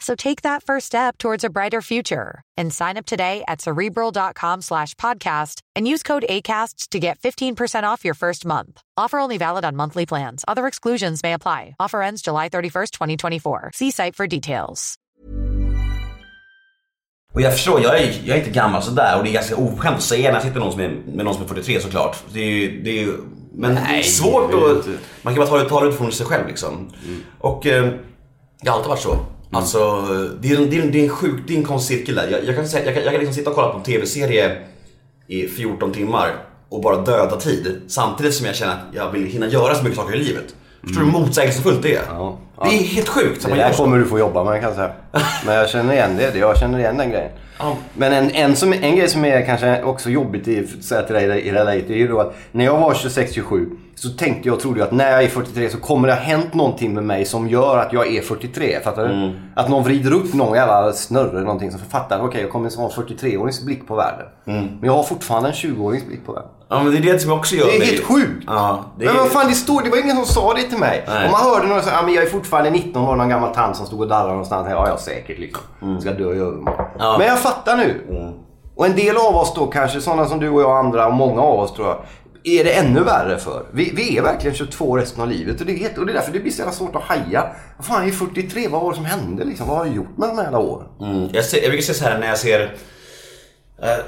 So take that first step towards a brighter future and sign up today at cerebral.com slash podcast and use code ACAST to get 15% off your first month. Offer only valid on monthly plans. Other exclusions may apply. Offer ends July 31st, 2024. See site for details. Och jag förstår, jag är, jag är inte gammal sådär och det är ganska oförskämt att säga när jag sitter med någon som är, med någon som är 43 såklart. Det är ju, det är ju, men det är svårt att... Man kan bara ta det, ta det utifrån sig själv liksom. Och eh, det har alltid varit så. Alltså, det är, en- det, är, en- det är en sjuk, det är en konstig cirkel där. Jag, jag, kan, säga- jag, kan, jag kan liksom sitta och kolla på en TV-serie i 14 timmar och bara döda tid. Samtidigt som jag känner att jag vill hinna göra så mycket saker i livet. Förstår du hur motsägelsefullt det är? Ja. Det är helt sjukt Det där kommer du få jobba med kan jag säga. [laughs] Men jag känner igen det. Jag känner igen den grejen. Ja. Men en, en, som, en grej som är kanske också jobbigt i, att säga till dig i relate är ju då att när jag var 26-27 så tänkte jag och trodde jag att när jag är 43 så kommer det ha hänt någonting med mig som gör att jag är 43. Fattar du? Mm. Att någon vrider upp någon jävla snurre eller någonting som fattar att okej jag kommer ha en 43-årings blick på världen. Mm. Men jag har fortfarande en 20-årings blick på världen. Ja men det är det som också gör Det är mig... helt sjukt. Ja, det är... Men vad fan det stod, det var ingen som sa det till mig. Nej. Om man hörde någon säga, ah, men jag är fortfarande 19 var någon gammal tant som stod och darrade någonstans. Ja, ja säkert liksom. Ska dö i övermorgon. Mm. Ja. Mm. Men jag fattar nu. Och en del av oss då kanske, sådana som du och jag och andra och många av oss tror jag. Är det ännu värre för. Vi, vi är verkligen 22 resten av livet och det, är, och det är därför det blir så jävla svårt att haja. Vad fan, jag är 43, vad var det som hände liksom? Vad har jag gjort med de här jävla åren? Mm. Jag, ser, jag brukar säga så här när jag ser eh,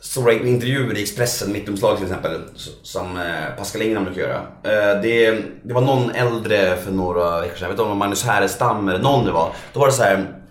stora intervjuer i Expressen, mittumslag till exempel, som eh, Pascal Ingram brukar göra. Eh, det, det var någon äldre för några veckor sedan, jag vet inte om det var Magnus Härenstam eller någon det var. Då var det så här.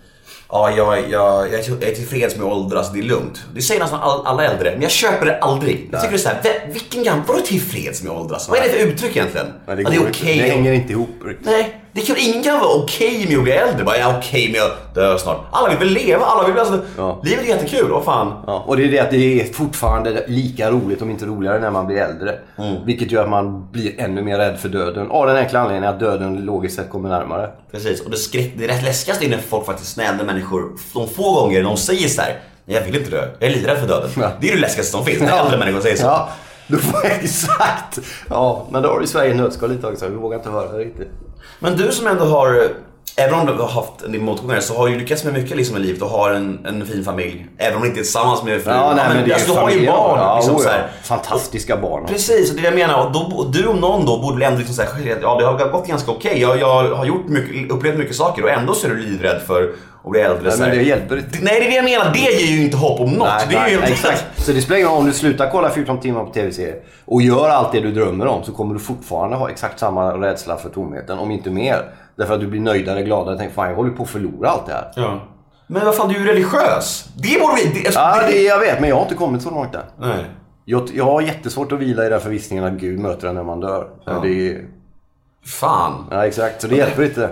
Ja, jag, jag, jag, är tillfreds med att åldras, det är lugnt. Det säger nästan all, alla äldre, men jag köper det aldrig. Jag tycker det är såhär, "Vä- vilken gammal, vadå tillfreds med att åldras? Vad är det för uttryck egentligen? Ja, det, Ja, det är går okej. inte. det hänger inte ihop riktigt. Nej, det kan, ingen kan vara okej med att bli äldre. Bara, jag är okej med att dö snart. Alla vill väl leva, alla vill alltså, Ja. Livet är jättekul, vad fan. Ja, och det är det att det är fortfarande lika roligt, om inte roligare, när man blir äldre. Mm. Vilket gör att man blir ännu mer rädd för döden. Av den enkla anledningen att döden logiskt sett kommer närmare. Precis, och det, skräck, det rätt läskigaste är när folk faktiskt, äldre människor, de få gånger de säger så här. "Nej, jag vill inte dö, jag är livrädd för döden. Ja. Det är det läskigaste som finns, när äldre människor säger så. Ja, då får exakt. Ja, men då har du Sverige nötskal lite också. Vi vågar inte höra det riktigt. Men du som ändå har, även om du har haft en del motgångar, så har du lyckats med mycket liksom i livet och har en, en fin familj. Även om du inte är tillsammans med fru. Ja, nej, men det är alltså, ju du har ju barn. Ja, liksom, så här. Fantastiska barn. Precis, och det jag menar. Och, då, och du om någon då borde väl ändå liksom säga ja det har gått ganska okej. Jag, jag har gjort mycket, upplevt mycket saker och ändå så är du livrädd för att bli äldre. Nej, så men det hjälper inte. Nej, det är det jag menar. Det ger ju inte hopp om något. Nej, det är nej, ju exakt. Så det spelar ingen roll om du slutar kolla 14 timmar på tv-serier och gör allt det du drömmer om så kommer du fortfarande ha exakt samma rädsla för tomheten, om inte mer. Därför att du blir nöjdare, gladare och tänker fan jag håller på att förlora allt det här. Ja. Men vad fan, du är ju religiös. Det borde vi... Det, Ja, det, jag vet, men jag har inte kommit så långt än. Nej. Jag, jag har jättesvårt att vila i den förvissningen att Gud möter en när man dör. Ja. Det är, Fan. ja, exakt. Så det hjälper inte.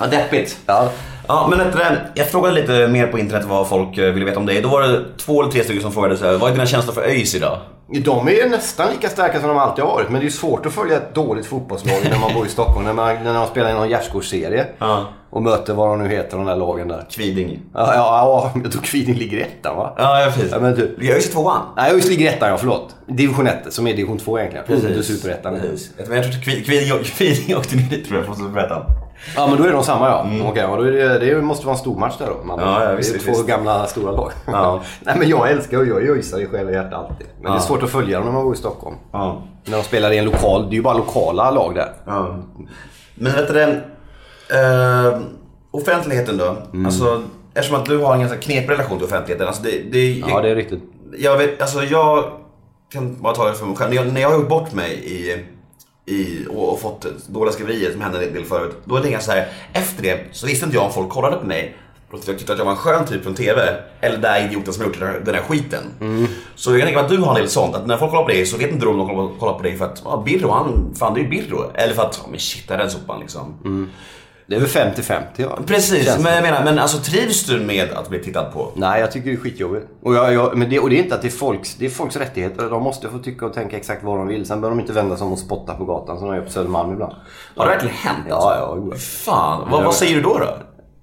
Ja, deppigt. Ja. Ja, men du, det, jag frågade lite mer på internet vad folk eh, ville veta om dig. Då var det två eller tre stycken som frågade så här, vad är dina känslor för ÖIS idag? De är nästan lika starka som de alltid har varit. Men det är svårt att följa ett dåligt fotbollslag när man bor i Stockholm. När man, när man spelar i någon gärdsgårdsserie. Ja. Och möter vad de nu heter, de där lagen där. Kviding. Ja, ja, ja jag tror Kviding ligger i ettan va? Ja, ja precis. Ja, men typ. ÖIS är tvåan. Nej, just ligger i ettan ja, förlåt. Division 1, som är division 2 egentligen. Under superettan. Precis. Jag tror jag Kviding åkte ner dit tror jag från superettan. Ja, men då är de samma ja. Okej, ja, då är det, det måste vara en stor match där då. Man, Ja, ja, visst, det är två visst. gamla stora lag. Ja. [laughs] Nej, men jag älskar och jag är öisare i själ och hjärta alltid. Men det Ja. är svårt att följa dem när man bor i Stockholm. Ja. När de spelar i en lokal, det är ju bara lokala lag där. Ja. Men vet du det, eh, offentligheten då. Mm. Alltså, eftersom att du har en ganska knepig relation till offentligheten. Alltså det, det, Ja, det är riktigt. jag, vet, alltså jag kan bara ta det för mig själv. När jag, när jag har gjort bort mig i, i, och, och fått dåliga skriverier som hände en del förut. Då tänker jag så här, efter det så visste inte jag om folk kollade på mig. Och tyckte att jag var en skön typ från TV. Eller den där idioten som har gjort den här, den här skiten. Så jag kan tänka mig att du har en del sånt. Att när folk kollar på dig så vet inte du om de kollar, kollar på dig för att ah, Birro, han, fan det är ju Birro. Eller för att, oh, men shit, det är den sopan liksom. Det är väl 50-50 va? Precis, Känns men jag menar, men alltså trivs du med att bli tittad på? Nej, jag tycker det är skitjobbigt. Och, jag, jag, men det, och det är inte att det är folks, det är folks rättigheter. De måste få tycka och tänka exakt vad de vill. Sen behöver de inte vända sig om och spotta på gatan som de gör på Södermalm ibland. Har det verkligen hänt? Ja, ja. jo. Fan, vad, vad säger du då då?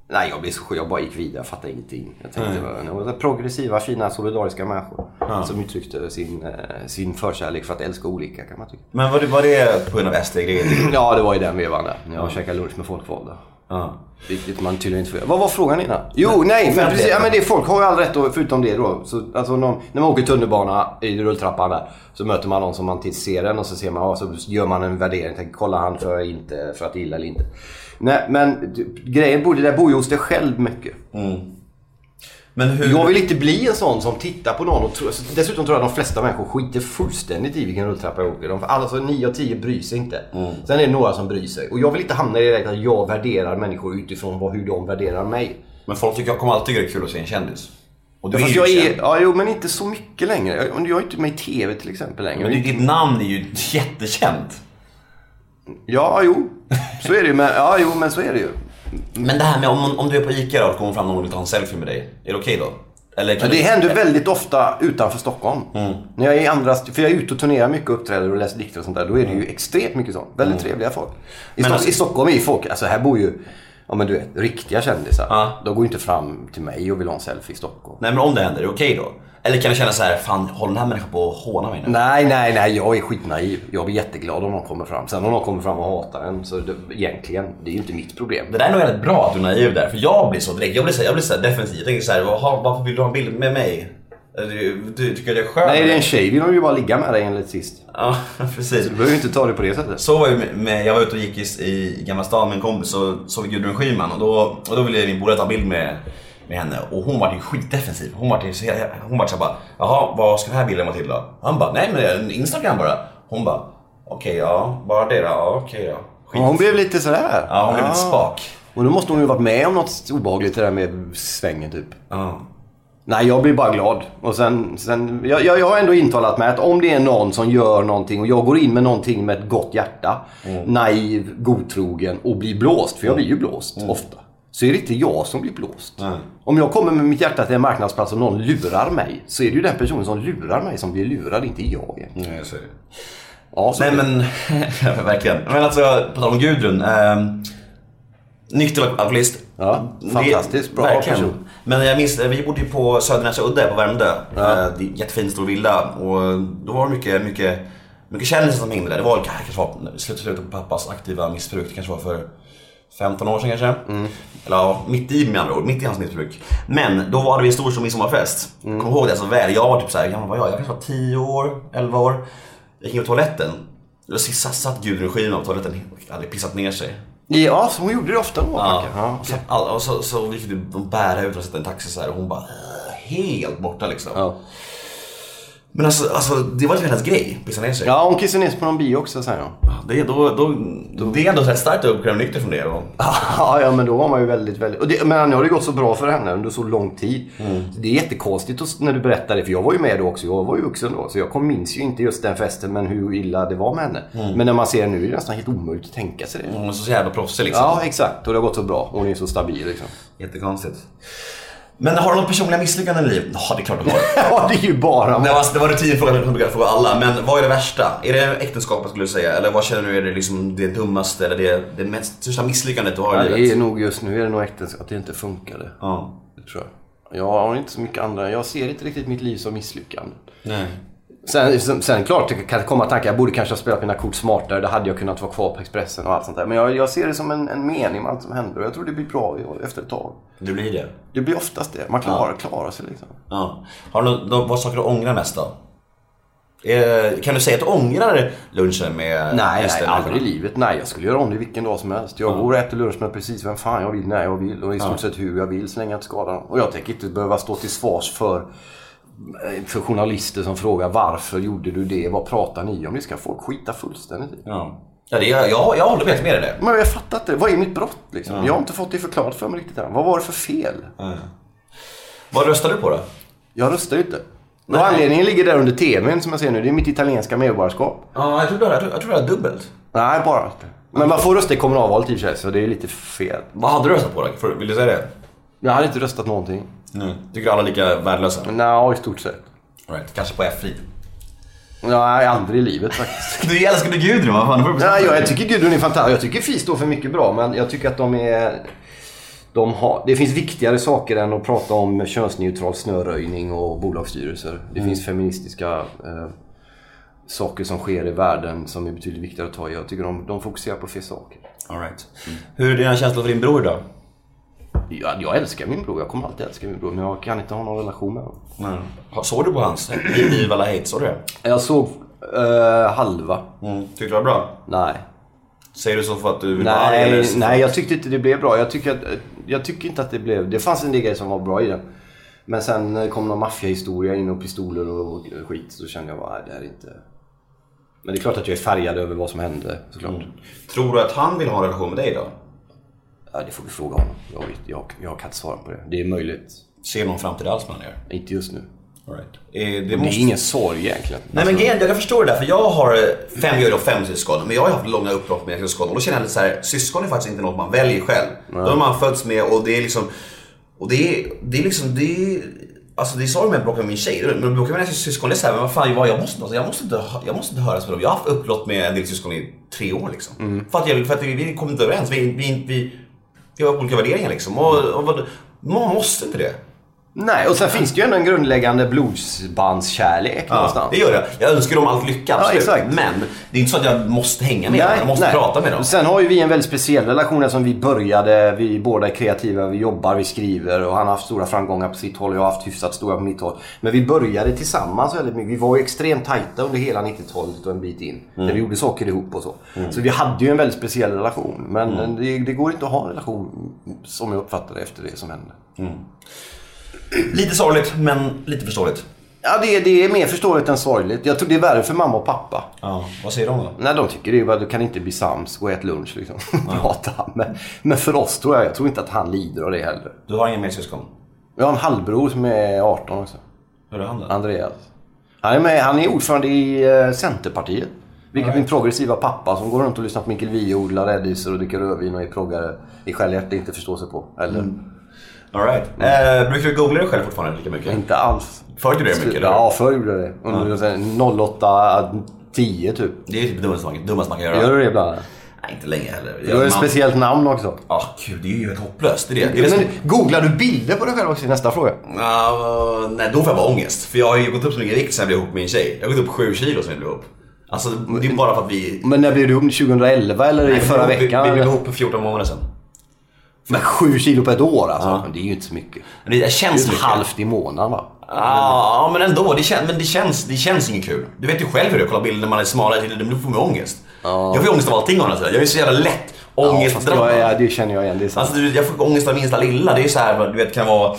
Nej, jag blev så sjuk. Jag bara gick vidare. Jag fattade ingenting. Jag tänkte, det var progressiva, fina, solidariska människor. Som uttryckte sin, eh, sin förkärlek för att älska olika kan man tycka. Men var det, var det på grund av SD-grejer? [clears throat] Ja, det var i den vevan där. Jag käkade lunch med folkvalda. Ja. Vilket man tydligen inte får göra. Vad var frågan innan? Jo, nej, men precis. Ja, men det, folk har ju all rätt att, förutom det då. Så, alltså, någon, när man åker tunnelbana i rulltrappan där. Så möter man någon som man ser en och så ser man, ja, så gör man en värdering. Tänker, kolla han för, inte, för att gilla eller inte. Nej, men grejen bor, det där bor ju hos dig själv mycket. Men hur... Jag vill inte bli en sån som tittar på någon och tror... alltså, Dessutom tror jag att de flesta människor skiter fullständigt i vilken rulltrappa jag åker. De, alltså 9 av 10 bryr sig inte. Sen är det några som bryr sig. Och jag vill inte hamna i det läget att jag värderar människor utifrån vad, hur de värderar mig. Men folk tycker jag kommer alltid tycka det är kul att se en kändis. Och du Fast är ju jag är, känd. ja, jo, men inte så mycket längre. Jag, jag är inte med i TV till exempel längre. Men ditt namn är ju jättekänt. Ja, jo. Så är det ju. Men, ja, jo, men så är det ju. Men det här med om, om du är på ICA och kommer fram någon och vill ta en selfie med dig. Är det okej då? Eller kan det du... händer väldigt ofta utanför Stockholm. När jag är i andra, för jag är ute och turnerar mycket, uppträder och läser dikter och sånt där. Då är det ju extremt mycket sånt. Väldigt trevliga folk. I, Stock, alltså- I Stockholm är ju folk, alltså här bor ju, ja men du vet, riktiga kändisar. Ja. De går ju inte fram till mig och vill ha en selfie i Stockholm. Nej men om det händer, är det okej då? Eller kan du känna så här, fan håller den här människan på att håna mig nu? Nej, nej, nej, jag är skitnaiv. Jag blir jätteglad om någon kommer fram. Sen om någon kommer fram och hatar en, så det, egentligen, det är ju inte mitt problem. Det där är nog väldigt bra att du är naiv där, för jag blir så direkt. Jag blir så, jag blir så här defensiv. Jag tänker så här, "Jaha, varför vill du ha en bild med mig? Du, du tycker det är skönt? Nej, det är en tjej vill de ju bara ligga med dig enligt sist. Ja, [laughs] precis. Du behöver ju inte ta det på det sättet. Så var ju med, jag var ute och gick i, i Gamla stan med en kompis och såg Gudrun Schyman och då, och då ville min polare ta bild med, med henne och hon var ju skitdefensiv. Hon var ju så hon var så bara, jaha vad ska den här bilden vara till då? Han bara, nej men Instagram bara. Hon bara, okej ja, bara det då, ja okej ja. Skit. Hon blev lite sådär. Ja, hon blev lite spak. Och då måste hon ju varit med om något obehagligt det där med svängen typ. Ja. Nej, jag blir bara glad. Och sen, sen, jag, jag, jag har ändå intalat mig att om det är någon som gör någonting och jag går in med någonting med ett gott hjärta, naiv, godtrogen och blir blåst, för jag blir ju blåst ofta. Så är det inte jag som blir blåst. Nej. Om jag kommer med mitt hjärta till en marknadsplats och någon lurar mig, så är det ju den personen som lurar mig som blir lurad, inte jag. egentligen. Nej, så är det. Ja, så Nej men, [laughs] verkligen. Men alltså, på tal om Gudrun. Eh, nykter alkoholist. Ja, fantastiskt bra Verkligen. person. Men jag minns, vi bodde ju på Södernäsa udde på Värmdö. Eh, är en jättefin stor villa. Och då var det mycket, mycket, mycket kändisar som hängde där. Det var kanske var slutet på pappas aktiva missbruk. Det kanske var för 15 år sedan kanske. Mm. Eller ja, mitt i med andra ord. Mitt i hans missbruk. Men då var det vi en stor, midsommarfest. Mm. Kom ihåg det så väl. Jag var typ såhär, gammal var jag? Jag kanske var 10 år, 11 år. Jag gick in på toaletten. Då satt Gudrun Schyman på toaletten. Hade pissat ner sig. Ja, så hon gjorde det ofta då. Ja. Ja. Och så, och så, så vi fick typ bära ut och sätta en taxi så här, och hon bara "Äh, helt borta liksom. ja. Men alltså, alltså det var ju hennes grej, pissa ner sig. ja, hon kissade ner sig på någon bio också säger hon. Det, då, då, det är ändå rätt starkt att uppkräva nykter från det. Och, [laughs] Ja, ja, men då var man ju väldigt, väldigt... Och det, men nu har det gått så bra för henne under så lång tid. Mm. Så Det är jättekonstigt när du berättar det, för jag var ju med då också. Jag var ju vuxen då, så jag kom, minns ju inte just den festen, men hur illa det var med henne. Men när man ser det nu är det nästan helt omöjligt att tänka sig det. hon är så jävla proffsig liksom. Ja, exakt. Och det har gått så bra. Hon är så stabil liksom. Jättekonstigt. Men har du några personliga misslyckanden i livet? Ja, det är klart du har. [laughs] Ja, det är ju bara... Det var, det var rutinfrågan som jag brukar fråga alla, men vad är det värsta? Är det äktenskapet skulle du säga? Eller vad känner du är det, liksom det dummaste eller det, det mest största misslyckandet du har Ja, i det livet? är nog just nu är det nog äktenskap, att det inte funkade. Ja. Det tror jag. Jag har inte så mycket andra. Jag ser inte riktigt mitt liv som misslyckande. Nej. Sen, sen, sen klart, det kan komma tankar. Jag borde kanske ha spelat mina kort smartare. Då hade jag kunnat vara kvar på Expressen och allt sånt där. Men jag, jag ser det som en, en mening med allt som händer. Och jag tror det blir bra efter ett tag. Det blir det. Det blir oftast det. Man klarar, klarar sig liksom. Ja. Har du, nå- vad saker du ångrar mest då? Eh, kan du säga att du ångrar lunchen med Nej, nej, aldrig i livet. Nej, jag skulle göra om det vilken dag som helst. Jag går och äter lunch med precis vem fan jag vill när jag vill. Och i stort sett hur jag vill så länge jag inte skadar. Och jag tänker inte behöva stå till svars för, för journalister som frågar varför gjorde du det? Vad pratar ni om? Det ska folk skita fullständigt i. Ja. Ja, det är, jag, jag håller helt med dig. Men jag fattar inte. Vad är mitt brott liksom? Jag har inte fått det förklarat för mig riktigt än. Vad var det för fel? Vad röstar du på då? Jag röstar ju inte. Och anledningen ligger där under tvn som jag ser nu. Det är mitt italienska medborgarskap. Ja, jag tror du har, jag tror, jag du har dubbelt. Nej, bara. Men man får rösta i kommunalvalet i och för sig, så det är lite fel. Vad hade du röstat på då? Vill du säga det? Jag hade inte röstat någonting. Nej. Tycker alla är lika värdelösa? Nej, i stort sett. Right. Kanske på F-frid. Nej, aldrig i livet [laughs] faktiskt. Du älskar du Gudrun, vad fan? Nej, jag, jag tycker Gudrun är fantastisk. Jag tycker FIS står för mycket bra, men jag tycker att de är... de har, det finns viktigare saker än att prata om könsneutral snöröjning och bolagsstyrelser. Det finns feministiska eh, saker som sker i världen som är betydligt viktigare att ta i. Jag tycker de, de fokuserar på fel saker. All right. Hur är dina känslor för din bror då? Jag, jag älskar min bror, jag kommer alltid älska min bror. Men jag kan inte ha någon relation med honom. Mm. Såg du på hans alla hate? Såg du det? Jag såg eh, halva. Mm. Tyckte du det var bra? Nej. Säger du så för att du vill vara arg? eller Nej, nej, jag tyckte inte det blev bra. Jag tycker, att, jag tycker inte att det blev... Det fanns en del grejer som var bra i den. Men sen kom någon maffiahistoria in och pistoler och skit. Så kände jag bara, nej det här är inte... Men det är klart att jag är färgad över vad som hände såklart. Tror du att han vill ha en relation med dig då? Ja, det får vi fråga honom. Jag, vet, jag, jag kan inte svara på det. Det är möjligt. Ser någon framtid alls med er? Inte just nu. All right. Eh, det, Det måste... är ingen sorg egentligen. Nej men grejen, jag kan förstå det där för jag har eh, fem, jag är då fem syskon. Men jag har haft långa uppbrott med syskon och då känner jag lite så här, syskon är faktiskt inte något man väljer själv. De har man fötts med och det är liksom, och det är, det är liksom, det är, alltså det är sorgligt med att bråka med min tjej. Men bråka med mina syskon, det är såhär, men vad fan, vad, jag måste, alltså, jag måste inte, jag måste inte höras med dem. Jag har haft uppbrott med en del syskon i tre år liksom. För att, jag, för att vi, vi kommer inte överens, vi, vi, vi, olika värderingar liksom. Och, och vad, man måste inte det. Nej, och sen finns det ju ändå en grundläggande blodsbandskärlek någonstans. Det gör det. Jag önskar dem allt lycka, Ja, absolut. exakt. Men det är inte så att jag måste hänga med dem. Jag måste prata med dem. Sen har ju vi en väldigt speciell relation eftersom vi började, vi båda är kreativa, vi jobbar, vi skriver och han har haft stora framgångar på sitt håll och jag har haft hyfsat stora på mitt håll. Men vi började tillsammans väldigt mycket. Vi var ju extremt tajta under hela 90-talet och en bit in. Mm. Där vi gjorde saker ihop och så. Så vi hade ju en väldigt speciell relation. Men Mm. det, det går inte att ha en relation som jag uppfattade efter det som hände. Lite sorgligt, men lite förståeligt. Ja, det, är- det är mer förståeligt än sorgligt. Jag tror det är värre för mamma och pappa. Ja, vad säger de då? Nej, de tycker det är bara, du kan inte bli sams, gå och ät lunch liksom. [laughs] Prata. Men, men för oss tror jag, jag tror inte att han lider av det heller. Du har ingen mer syskon? Jag har en halvbror som är 18 också. Hur är han då? Andreas. Han är, med, han är ordförande i eh, Centerpartiet. Vilket min progressiva pappa som går runt och lyssnar på Mikael Wiehe, odlar rädisor och dricker rödvin och är proggare i självhjärta inte förstår sig på. Eller? All right. Eh, brukar du googla dig själv fortfarande lika mycket? Inte alls. Förr gjorde du det mycket, eller? Ja, förr gjorde jag det. Under 08, 10 typ. Det är ju typ det dummaste man, dummaste man kan göra. Gör du det ibland? Nej, inte länge heller. Du har ett speciellt namn också. Ja, gud, det är ju helt hopplöst. Det är det. det, är det som... Googlar du bilder på dig själv också i nästa fråga? Ja, nej, då får jag bara ångest. För jag har ju gått upp så mycket i vikt sen jag blev ihop med min tjej. Jag har gått upp 7 kilo sen jag blev ihop. Alltså, det är bara för att vi... Men när blev du ihop? 2011 eller i Nej, förra vi, veckan? Vi, vi blev ihop för 14 månader sedan. Men 7 kilo på ett år alltså? Men det är ju inte så mycket. Det, det Det känns mycket. halvt i månaden va? Ja, men ändå. Det, kän, men det, känns, det känns inget kul. Du vet ju själv hur det är att kolla bilder när man är smalare. Det det får mig ångest. Jag får ångest av allting å andra sidan. Jag är så jävla lätt Ja, ångestdrabbad. ja, det känner jag igen. Det är sant. Alltså, du, jag får ångest av minsta lilla. Det är så här, du vet, kan vara...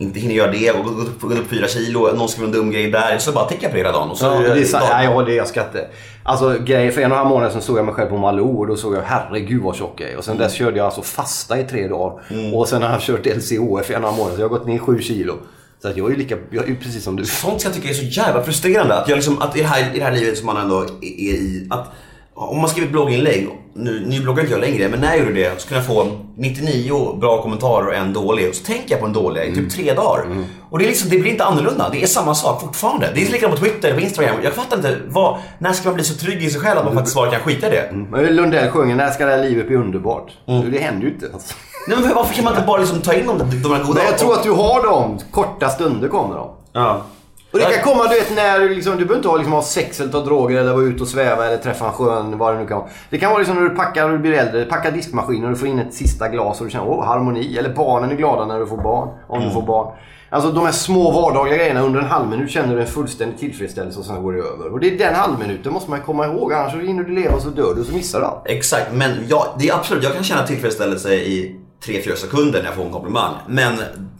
Inte hinner göra det och gå upp, fyra kilo, någon skriver en dum grej där. Så bara tänker jag på det hela dagen. Och så Ja, det är sant. Nej, ja, det jag ska inte. Alltså grejen för en och en halv månad sedan såg jag mig själv på Malou och då såg jag herregud vad tjock jag är. Och sen dess körde jag alltså fasta i tre dagar. Och sen har jag kört LCHF i en och en halv månad så jag har gått ner 7 kilo. Så att jag är ju lika, jag är precis som du. Sånt kan jag tycka är så jävla frustrerande. Att, jag liksom, att i, det här, i det här livet som man ändå är i. Att om man skriver ett blogginlägg, nu, nu bloggar inte jag längre, men när jag gjorde det så kunde jag få 99 bra kommentarer och en dålig. Och så tänker jag på en dålig i typ tre dagar. Och det, är liksom, det blir inte annorlunda. Det är samma sak fortfarande. Det är likadant på Twitter, på Instagram. Jag fattar inte, vad, när ska man bli så trygg i sig själv att man faktiskt bara kan skita i det? Men Lundell sjunger När ska det här livet bli underbart? Det händer ju inte. Alltså. Nej, men varför kan man inte bara liksom ta in de, de här goda... Men jag tror att du har dem. Korta stunder kommer de. Ja. Och det kan komma du vet när du liksom, du behöver inte ha, liksom, ha sex eller ta droger eller vara ute och sväva eller träffa en sjön, vad det nu kan vara. Det kan vara liksom när du packar och du blir äldre, packar diskmaskinen och du får in ett sista glas och du känner åh, harmoni. Eller barnen är glada när du får barn, om du får barn. Alltså de här små vardagliga grejerna under en halv minut känner du en fullständig tillfredsställelse och sen går det över. Och det är den halvminuten måste man komma ihåg, annars hinner du leva och så dör du och så missar du allt. Exakt, men ja, det är absolut, jag kan känna tillfredsställelse i 3-4 sekunder när jag får en komplimang. Men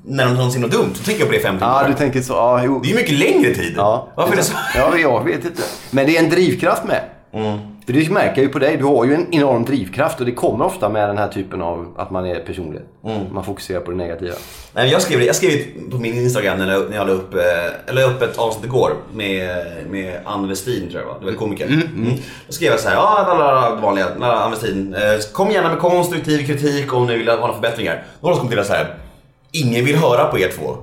när de någonsin något dumt så tänker jag på det i fem timmar. Ja, du tänker så. Ja, jo. Det är ju mycket längre tid. Ja, Varför är det så? Ja, jag vet inte. Men det är en drivkraft med. För det märker jag ju på dig. Du har ju en enorm drivkraft och det kommer ofta med den här typen av att man är personlig. Man fokuserar på det negativa. Nej, jag skrev, jag skrev på min Instagram när jag, när jag la upp, eh, la upp ett avsnitt igår med, med Ann Westin tror jag va? Du vet komiker. Mm. Då skrev jag så här, ja la, la, la, det vanliga, la, la, Ann Westin. Eh, kom gärna med konstruktiv kritik om ni vill ha några förbättringar. Då har de kommenterat så här, ingen vill höra på er två.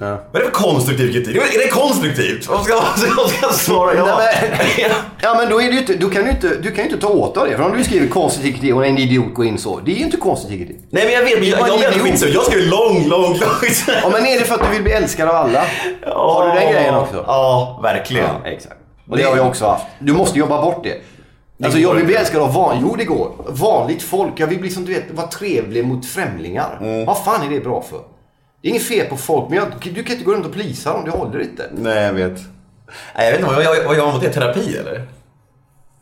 Ja. Vad är det för konstruktiv kritik? Är det konstruktivt? Vad ska, vad ska jag svara ja? Nej, men, [laughs] ja men då, är det ju inte, då kan du, inte, du kan ju inte ta åt dig det. För om du skriver konstruktiv kritik och en idiot går in så. Det är ju inte konstruktiv kritik. Nej men jag vet, men jag, jag vet det? skitsur. Jag skriver lång, lång, lång. Ja men är det för att du vill bli älskad av alla? Har du den grejen också? Ja, verkligen. Ja, exakt. Och det har jag också haft. Du måste jobba bort det. Alltså jag vill bli älskad av van... Jo det går. Vanligt folk. Jag vill bli som du vet, vara trevlig mot främlingar. Mm. Vad fan är det bra för? Det är inget fel på folk, men jag, du kan inte gå runt och plisa dem. Det håller inte. Nej, jag vet. Nej, jag vet inte vad jag, vad jag har mot det. Terapi eller?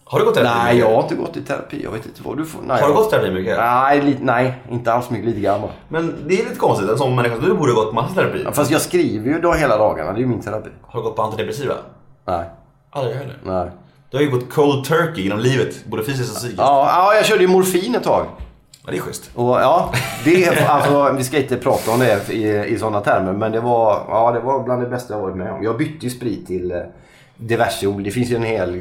Har du gått i terapi? Nej, jag har inte gått i terapi. Jag vet inte vad du får. Nej, Har du jag- gått i terapi mycket? Nej, lite, nej, inte alls mycket. Lite grann. Men det är lite konstigt. En sån människa som du borde gått massa terapi. Ja, Fast jag skriver ju då hela dagarna. Det är ju min terapi. Har du gått på antidepressiva? Nej, Aldrig heller. nej. Du har ju gått cold turkey genom livet, både fysiskt och psykiskt. Ja, ja, jag körde ju morfin ett tag. Ja, det är schysst. Och ja, det, alltså, vi ska inte prata om det i, i sådana termer. Men det var, ja, det var bland det bästa jag varit med om. Jag bytte ju sprit till eh, diverse Det finns ju en hel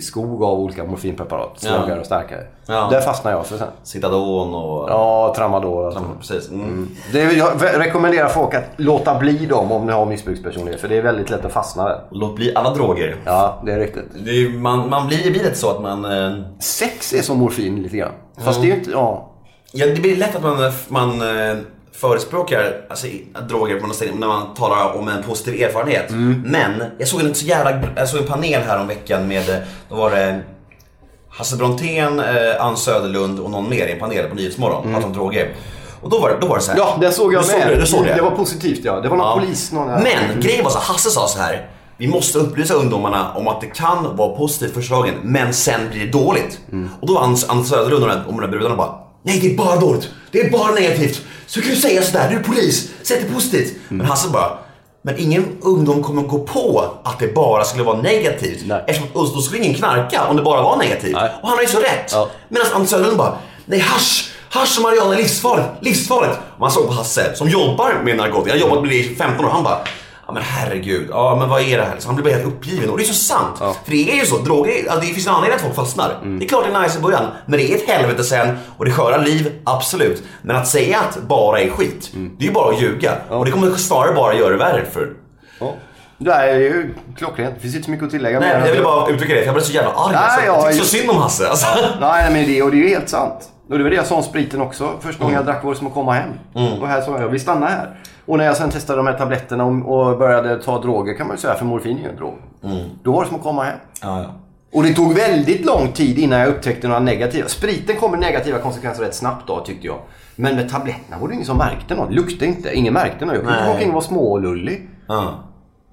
skog av olika morfinpreparat. Svagare Ja. och starkare. Ja. Där fastnade jag för sen. Citadon och... Ja, tramadol Ja, sånt. precis. Mm. Det, jag rekommenderar folk att låta bli dem om ni har missbrukspersonlighet. För det är väldigt lätt att fastna där. Låt bli alla droger. Ja, det är riktigt. Det är, man, man blir, det blir så att man... Eh, Sex är som morfin lite grann. Fast det är ju inte... Ja. Ja, det blir lätt att man, man eh, förespråkar alltså, droger på något sätt när man talar om en positiv erfarenhet. Men jag såg en så jävla... Jag såg en panel här om veckan med... Då var det Hasse Brontén, eh, Ann Söderlund och någon mer i en panel på Nyhetsmorgon. Pratade om droger. Och då var det, då var det så här. Ja, det såg jag du med. Såg det, du såg det. det var positivt ja. Det var någon Ja. polis. Någon, Men grejen var så här, Hasse sa så här. Vi måste upplysa ungdomarna om att det kan vara positivt första dagen, men sen blir det dåligt. Och då var Anders Söderlund och de här- och de där brudarna bara Nej, det är bara dåligt. Det är bara negativt. Så kan du säga sådär, du är polis. Säg det positivt. Men Hasse bara men ingen ungdom kommer gå på att det bara skulle vara negativt. Nej. Eftersom då skulle ingen knarka om det bara var negativt. Nej. Och han har ju så rätt. Ja. Medan Anders Söderlund bara, nej hasch, hasch och marijuana är livsfarligt, livsfarligt. Och man såg på Hasse som jobbar med narkotika, han har jobbat med det i 15 år, han bara, ja men herregud, ja men vad är det här? Så han blir bara helt uppgiven och det är så sant. För det är ju så, droger, ja, det finns en anledning att folk fastnar. Det är klart det är nice i början, men det är ett helvete sen och det sköra liv, absolut. Men att säga att bara är skit, det är ju bara att ljuga. Och det kommer snarare bara göra det värre för Ja. Det är ju klockrent. Det finns inte så mycket att tillägga. Nej, jag vill bara uttrycka det, jag blev så jävla arg. Nej, alltså. ja, jag tycker så synd om Hasse. Alltså. Nej, men det, och det är ju helt sant. Och det var det jag sa om spriten också. Första gången jag drack var det som att komma hem. Och här sa jag, vi stannar här. Och när jag sen testade de här tabletterna och, började ta droger kan man ju säga, för morfin är ju en drog. Då var det som att komma hem. Ja, ja. Och det tog väldigt lång tid innan jag upptäckte några negativa. Spriten kom med negativa konsekvenser rätt snabbt då tyckte jag. Men med tabletterna var det ingen som märkte något. Luktade inte. Ingen märkte något. Jag kunde gå omkring och vara smålullig. Ja.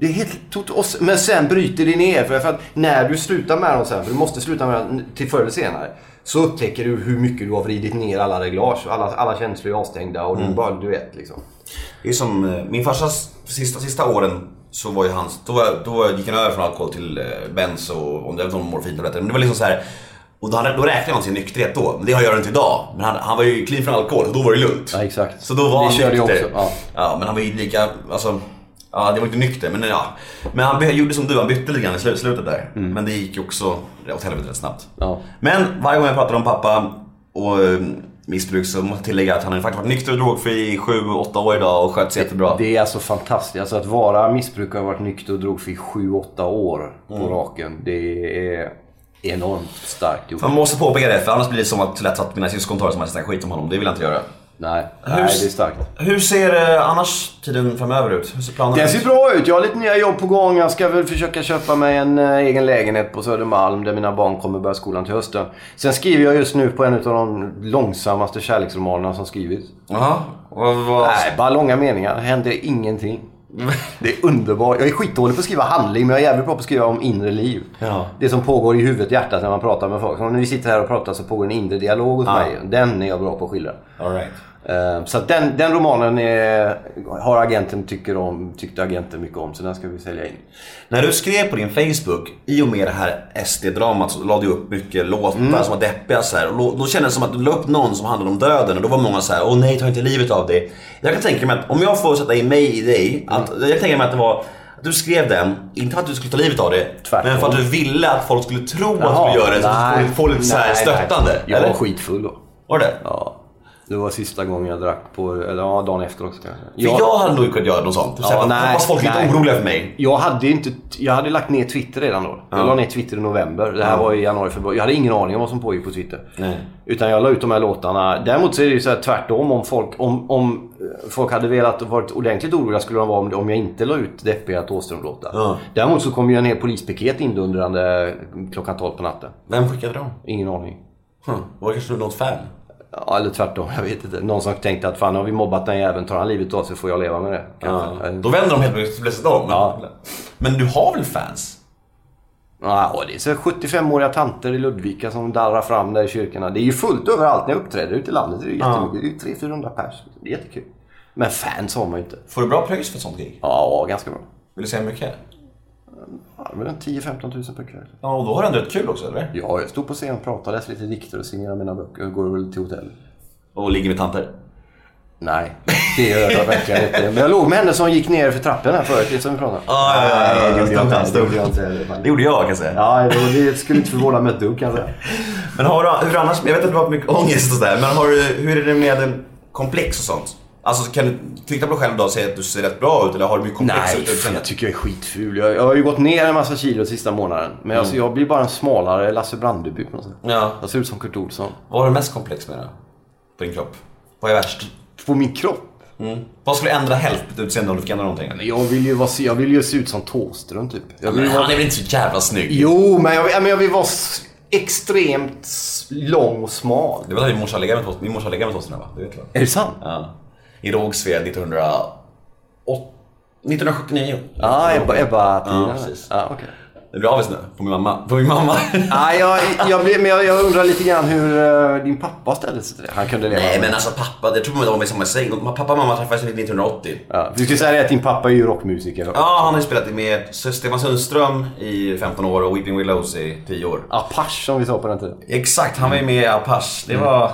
Det är helt Men sen bryter det ner. För, att när du slutar med dem sen, för du måste sluta med dem till förr eller senare. Så upptäcker du hur mycket du har vridit ner alla reglage. Alla, alla känslor är avstängda och du bara, du vet liksom. Det är som eh, min farsas sista, sista åren så var ju hans, då, då gick han över från alkohol till eh, bens och om det var någon morfintabletter. Men det var liksom så här. Och då, hade, då räknade han sin nykterhet då. Men det gör han inte idag. Men han, han var ju clean från alkohol och då var det lugnt. Ja, exakt. Så då var Det han körde jag nykter. också, ja. ja, men han var ju lika, alltså. Ja, det var inte nykter, men ja. Men han gjorde som du, han bytte lite grann i slu- slutet där. Men det gick ju också åt helvete rätt snabbt. Mm. Ja. Men varje gång jag pratar om pappa och eh, missbruk så måste jag tillägga att han har faktiskt varit nykter och drogfri i 7-8 år idag och skött sig jättebra. Det är alltså fantastiskt. Alltså att vara missbrukare och varit nykter och drogfri i 7-8 år på Mm. raken. Det är enormt starkt gjort. Man måste påpeka det för annars blir det som att lätt att mina syskon tar det som att jag skit om honom. Det vill jag inte göra. Nej, Hur- nej, det är starkt. Hur ser eh, annars tiden framöver ut? Hur ser planen Den ut? ser bra ut. Jag har lite nya jobb på gång. Jag ska väl försöka köpa mig en eh, egen lägenhet på Södermalm där mina barn kommer börja skolan till hösten. Sen skriver jag just nu på en av de långsammaste kärleksromanerna som skrivits. Jaha. Vad, vad... Nej, bara långa meningar. Det händer ingenting. Det är underbart. Jag är skitdålig på att skriva handling men jag är jävligt bra på att skriva om inre liv. Ja. Det som pågår i huvudet, hjärtat när man pratar med folk. Så när vi sitter här och pratar så pågår en inre dialog hos Ja. mig. Den är jag bra på att skildra. All right. Eh, Så den, den romanen är, har agenten tycker om, tyckte agenten mycket om så den ska vi sälja in. När du skrev på din Facebook, i och med det här SD-dramat så lade du upp mycket låtar Mm. som var deppiga så här. Och då, då kändes det som att du la upp någon som handlade om döden och då var många så här: åh nej ta inte livet av dig. Jag kan tänka mig att om jag får sätta in mig i dig, att, Mm. jag kan tänka mig att det var du skrev den, inte för att du skulle ta livet av dig, Tvärtom. men för att du ville att folk skulle tro att du Jaha, skulle göra det, så att nej, du skulle få lite så här nej, stöttande. nej. Jag eller? var skitfull då. Var det? Ja. Det var sista gången jag drack på, eller ja, dagen efter också kanske. För jag, hade nog kunnat göra något sånt. Ja, Ja, nej, hoppas folk är lite oroliga för mig. Jag hade inte, jag hade lagt ner Twitter redan då. Jag la ner Twitter i november. Det här var i januari, februari. Jag hade ingen aning om vad som pågick på Twitter. Nej. Utan jag la ut de här låtarna. Däremot så är det ju så här tvärtom. Om folk, om, om eh, folk hade velat varit ordentligt oroliga skulle de vara om, om jag inte la ut deppiga Thåström-låtar. Ja. Däremot så kom ju en hel polispiket indundrande klockan 12 på natten. Vem skickade dem? Ingen aning. Hm. Var det kanske något fan? Ja, eller tvärtom. Jag vet inte. Någon som tänkte att fan har vi mobbat den jäveln, tar han livet av sig får jag leva med det. Ja. Då vänder de helt plötsligt om. Ja. Men du har väl fans? Ja, det är så 75-åriga tanter i Ludvika som darrar fram där i kyrkorna. Det är ju fullt överallt när jag uppträder ute i landet. Det är ju jättemycket. Det är 300-400 pers. Det är jättekul. Men fans har man ju inte. Får du bra pröjs för ett sånt gig? Ja, ganska bra. Vill du säga mycket? Var en 10-15 tusen per kväll. Ja, och då har du ändå rätt kul också, eller? Ja, jag stod på scen och pratade, läste lite dikter och signerade mina böcker och går väl till hotell. Och ligger med tanter? Nej, det gör jag verkligen inte. Men jag låg med henne som gick ner för trappen här förut, som vi pratade om. Ja, ja, ja, ja, Nej, det gjorde jag inte. Det gjorde jag inte. Det gjorde jag kan jag säga. Ja, det skulle inte förvåna mig ett dugg kan jag säga. Men har du, hur annars, jag vet att du har mycket ångest och sådär, men har du, hur är det med komplex och sånt? Alltså kan du titta på dig själv då och säga att du ser rätt bra ut eller har du mycket komplex Nej, ut jag tycker jag är skitful. Jag, jag har ju gått ner en massa kilo sista månaden. Men alltså, jag blir bara en smalare Lasse Brandeby på något sätt. Ja. Jag ser ut som Kurt Olsson. Vad har du mest komplex med då? På din kropp? Vad är värst? På min kropp? Vad skulle ändra helt utseende om du fick ändra någonting? Jag vill ju, vara, jag vill ju se ut som Thåström typ. Jag vill Men vara... han är väl inte så jävla snygg? Jo, men jag, vill- men jag vill vara extremt lång och smal. Det var där min morsa läggade med Thåström- va? Det vet jag. Är det sant? Ja. I Rågsved 1908 1979. Ja, Ebba, Ebba-tiden. Ja, precis. Ja, okej. Det blir avis nu, på min mamma. På min mamma. [laughs] Nej, jag, jag, blir- men jag, jag undrar lite grann hur eh, din pappa ställde sig till det. Han kunde leva Nej men alltså pappa, jag tror de var i samma säng. Pappa och mamma träffades 1980. Ja, vi skulle säga det att din pappa är ju rockmusiker. Ja, han har ju spelat med Stefan Sundström i 15 år och Weeping Willows i 10 år. Apache som vi sa på den tiden. Exakt, han var ju med i Apache. Det var... det var-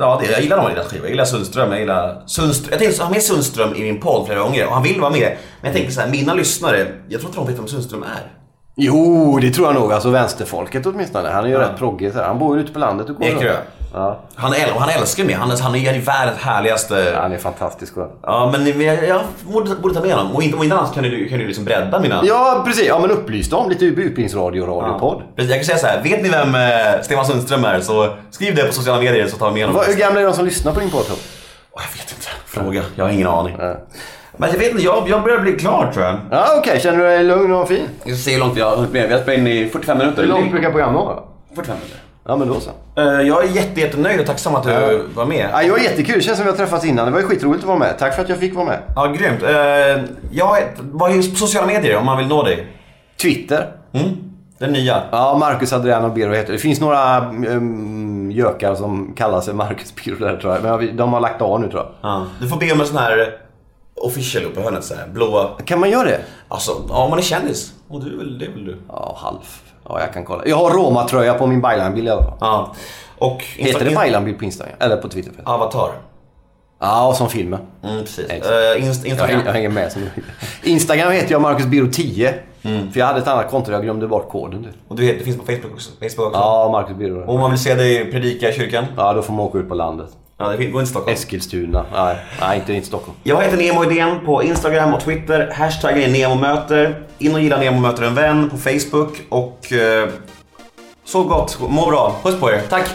Ja, det, jag gillar de deras skivor. Jag gillar Sundström. Jag gillar Sundström. Jag tänkte ha med Sundström i min podd flera gånger och han vill vara med. Men jag tänker så här, mina lyssnare, jag tror inte de vet vem Sundström är. Jo, det tror jag nog. Alltså vänsterfolket åtminstone. Han är ju rätt proggig. Han bor ju ute på landet och går Ekerö. Ja. Han, äl- och han älskar mig. Han, är- han är världens härligaste... Han är fantastisk. va? Ja, men jag, jag borde, borde ta med honom. Och inte, om inte annat kan du, kan du liksom bredda mina... Ja, precis. Ja, men upplysta om lite utbildningsradio och radiopodd. Precis, jag kan säga så här. vet ni vem eh, Stefan Sundström är så skriv det på sociala medier så tar vi med honom. Vad- Hur gamla är de som lyssnar på din podd? Åh, jag vet inte. Fråga. Jag har ingen aning. Ja. Men jag vet inte, jag, jag börjar bli klar tror jag. Ja, okej. Känner du dig lugn och fin? Jag ska se hur långt vi har hunnit med. Vi har spelat in i 45 minuter. Hur långt brukar programmet vara? 45 minuter. Ja, men då så. Eh, jag är jätte, jättenöjd och tacksam att du var med. Ja, jag är jättekul. Det känns som vi har träffats innan. Det var ju skitroligt att vara med. Tack för att jag fick vara med. Ja, grymt. Uh, jag vad är sociala medier om man vill nå dig? Twitter. Mm? Den nya. Ja, Marcus Adriano Biro heter det. Det finns några um, gökar som kallar sig Marcus Biro där tror jag. Men de har lagt av nu tror jag. Ja. Du får be om en sån här official uppe i hörnet så här. Blåa. Kan man göra det? Alltså, ja, om man är kändis. Och du är väl, det är väl du? Ja, halv. Ja, jag kan kolla. Jag har Roma-tröja på min Baylan-bild i alla fall. Ja. Och Heter det Baylan-bild på Instagram? Eller på Twitter? Avatar. Ja, som filmen. Mm, precis. Uh, inst- Jag Instagram. hänger, jag hänger med. Som Instagram heter jag Marcus Biro 10. För jag hade ett annat konto jag glömde bort koden. Typ. Och du heter, det finns på Facebook också? Facebook också? Ja, Marcus Biro. Och om man vill se dig predika i kyrkan? Ja, då får man åka ut på landet. Ja, det går inte Stockholm. Eskilstuna. Nej, nej inte, inte Stockholm. Jag heter Nemo Idén på Instagram och Twitter. Hashtaggen är NEMOMÖTER. In och gilla Nemo möter en vän på Facebook och... eh, så gott. Må bra. Puss på er. Tack!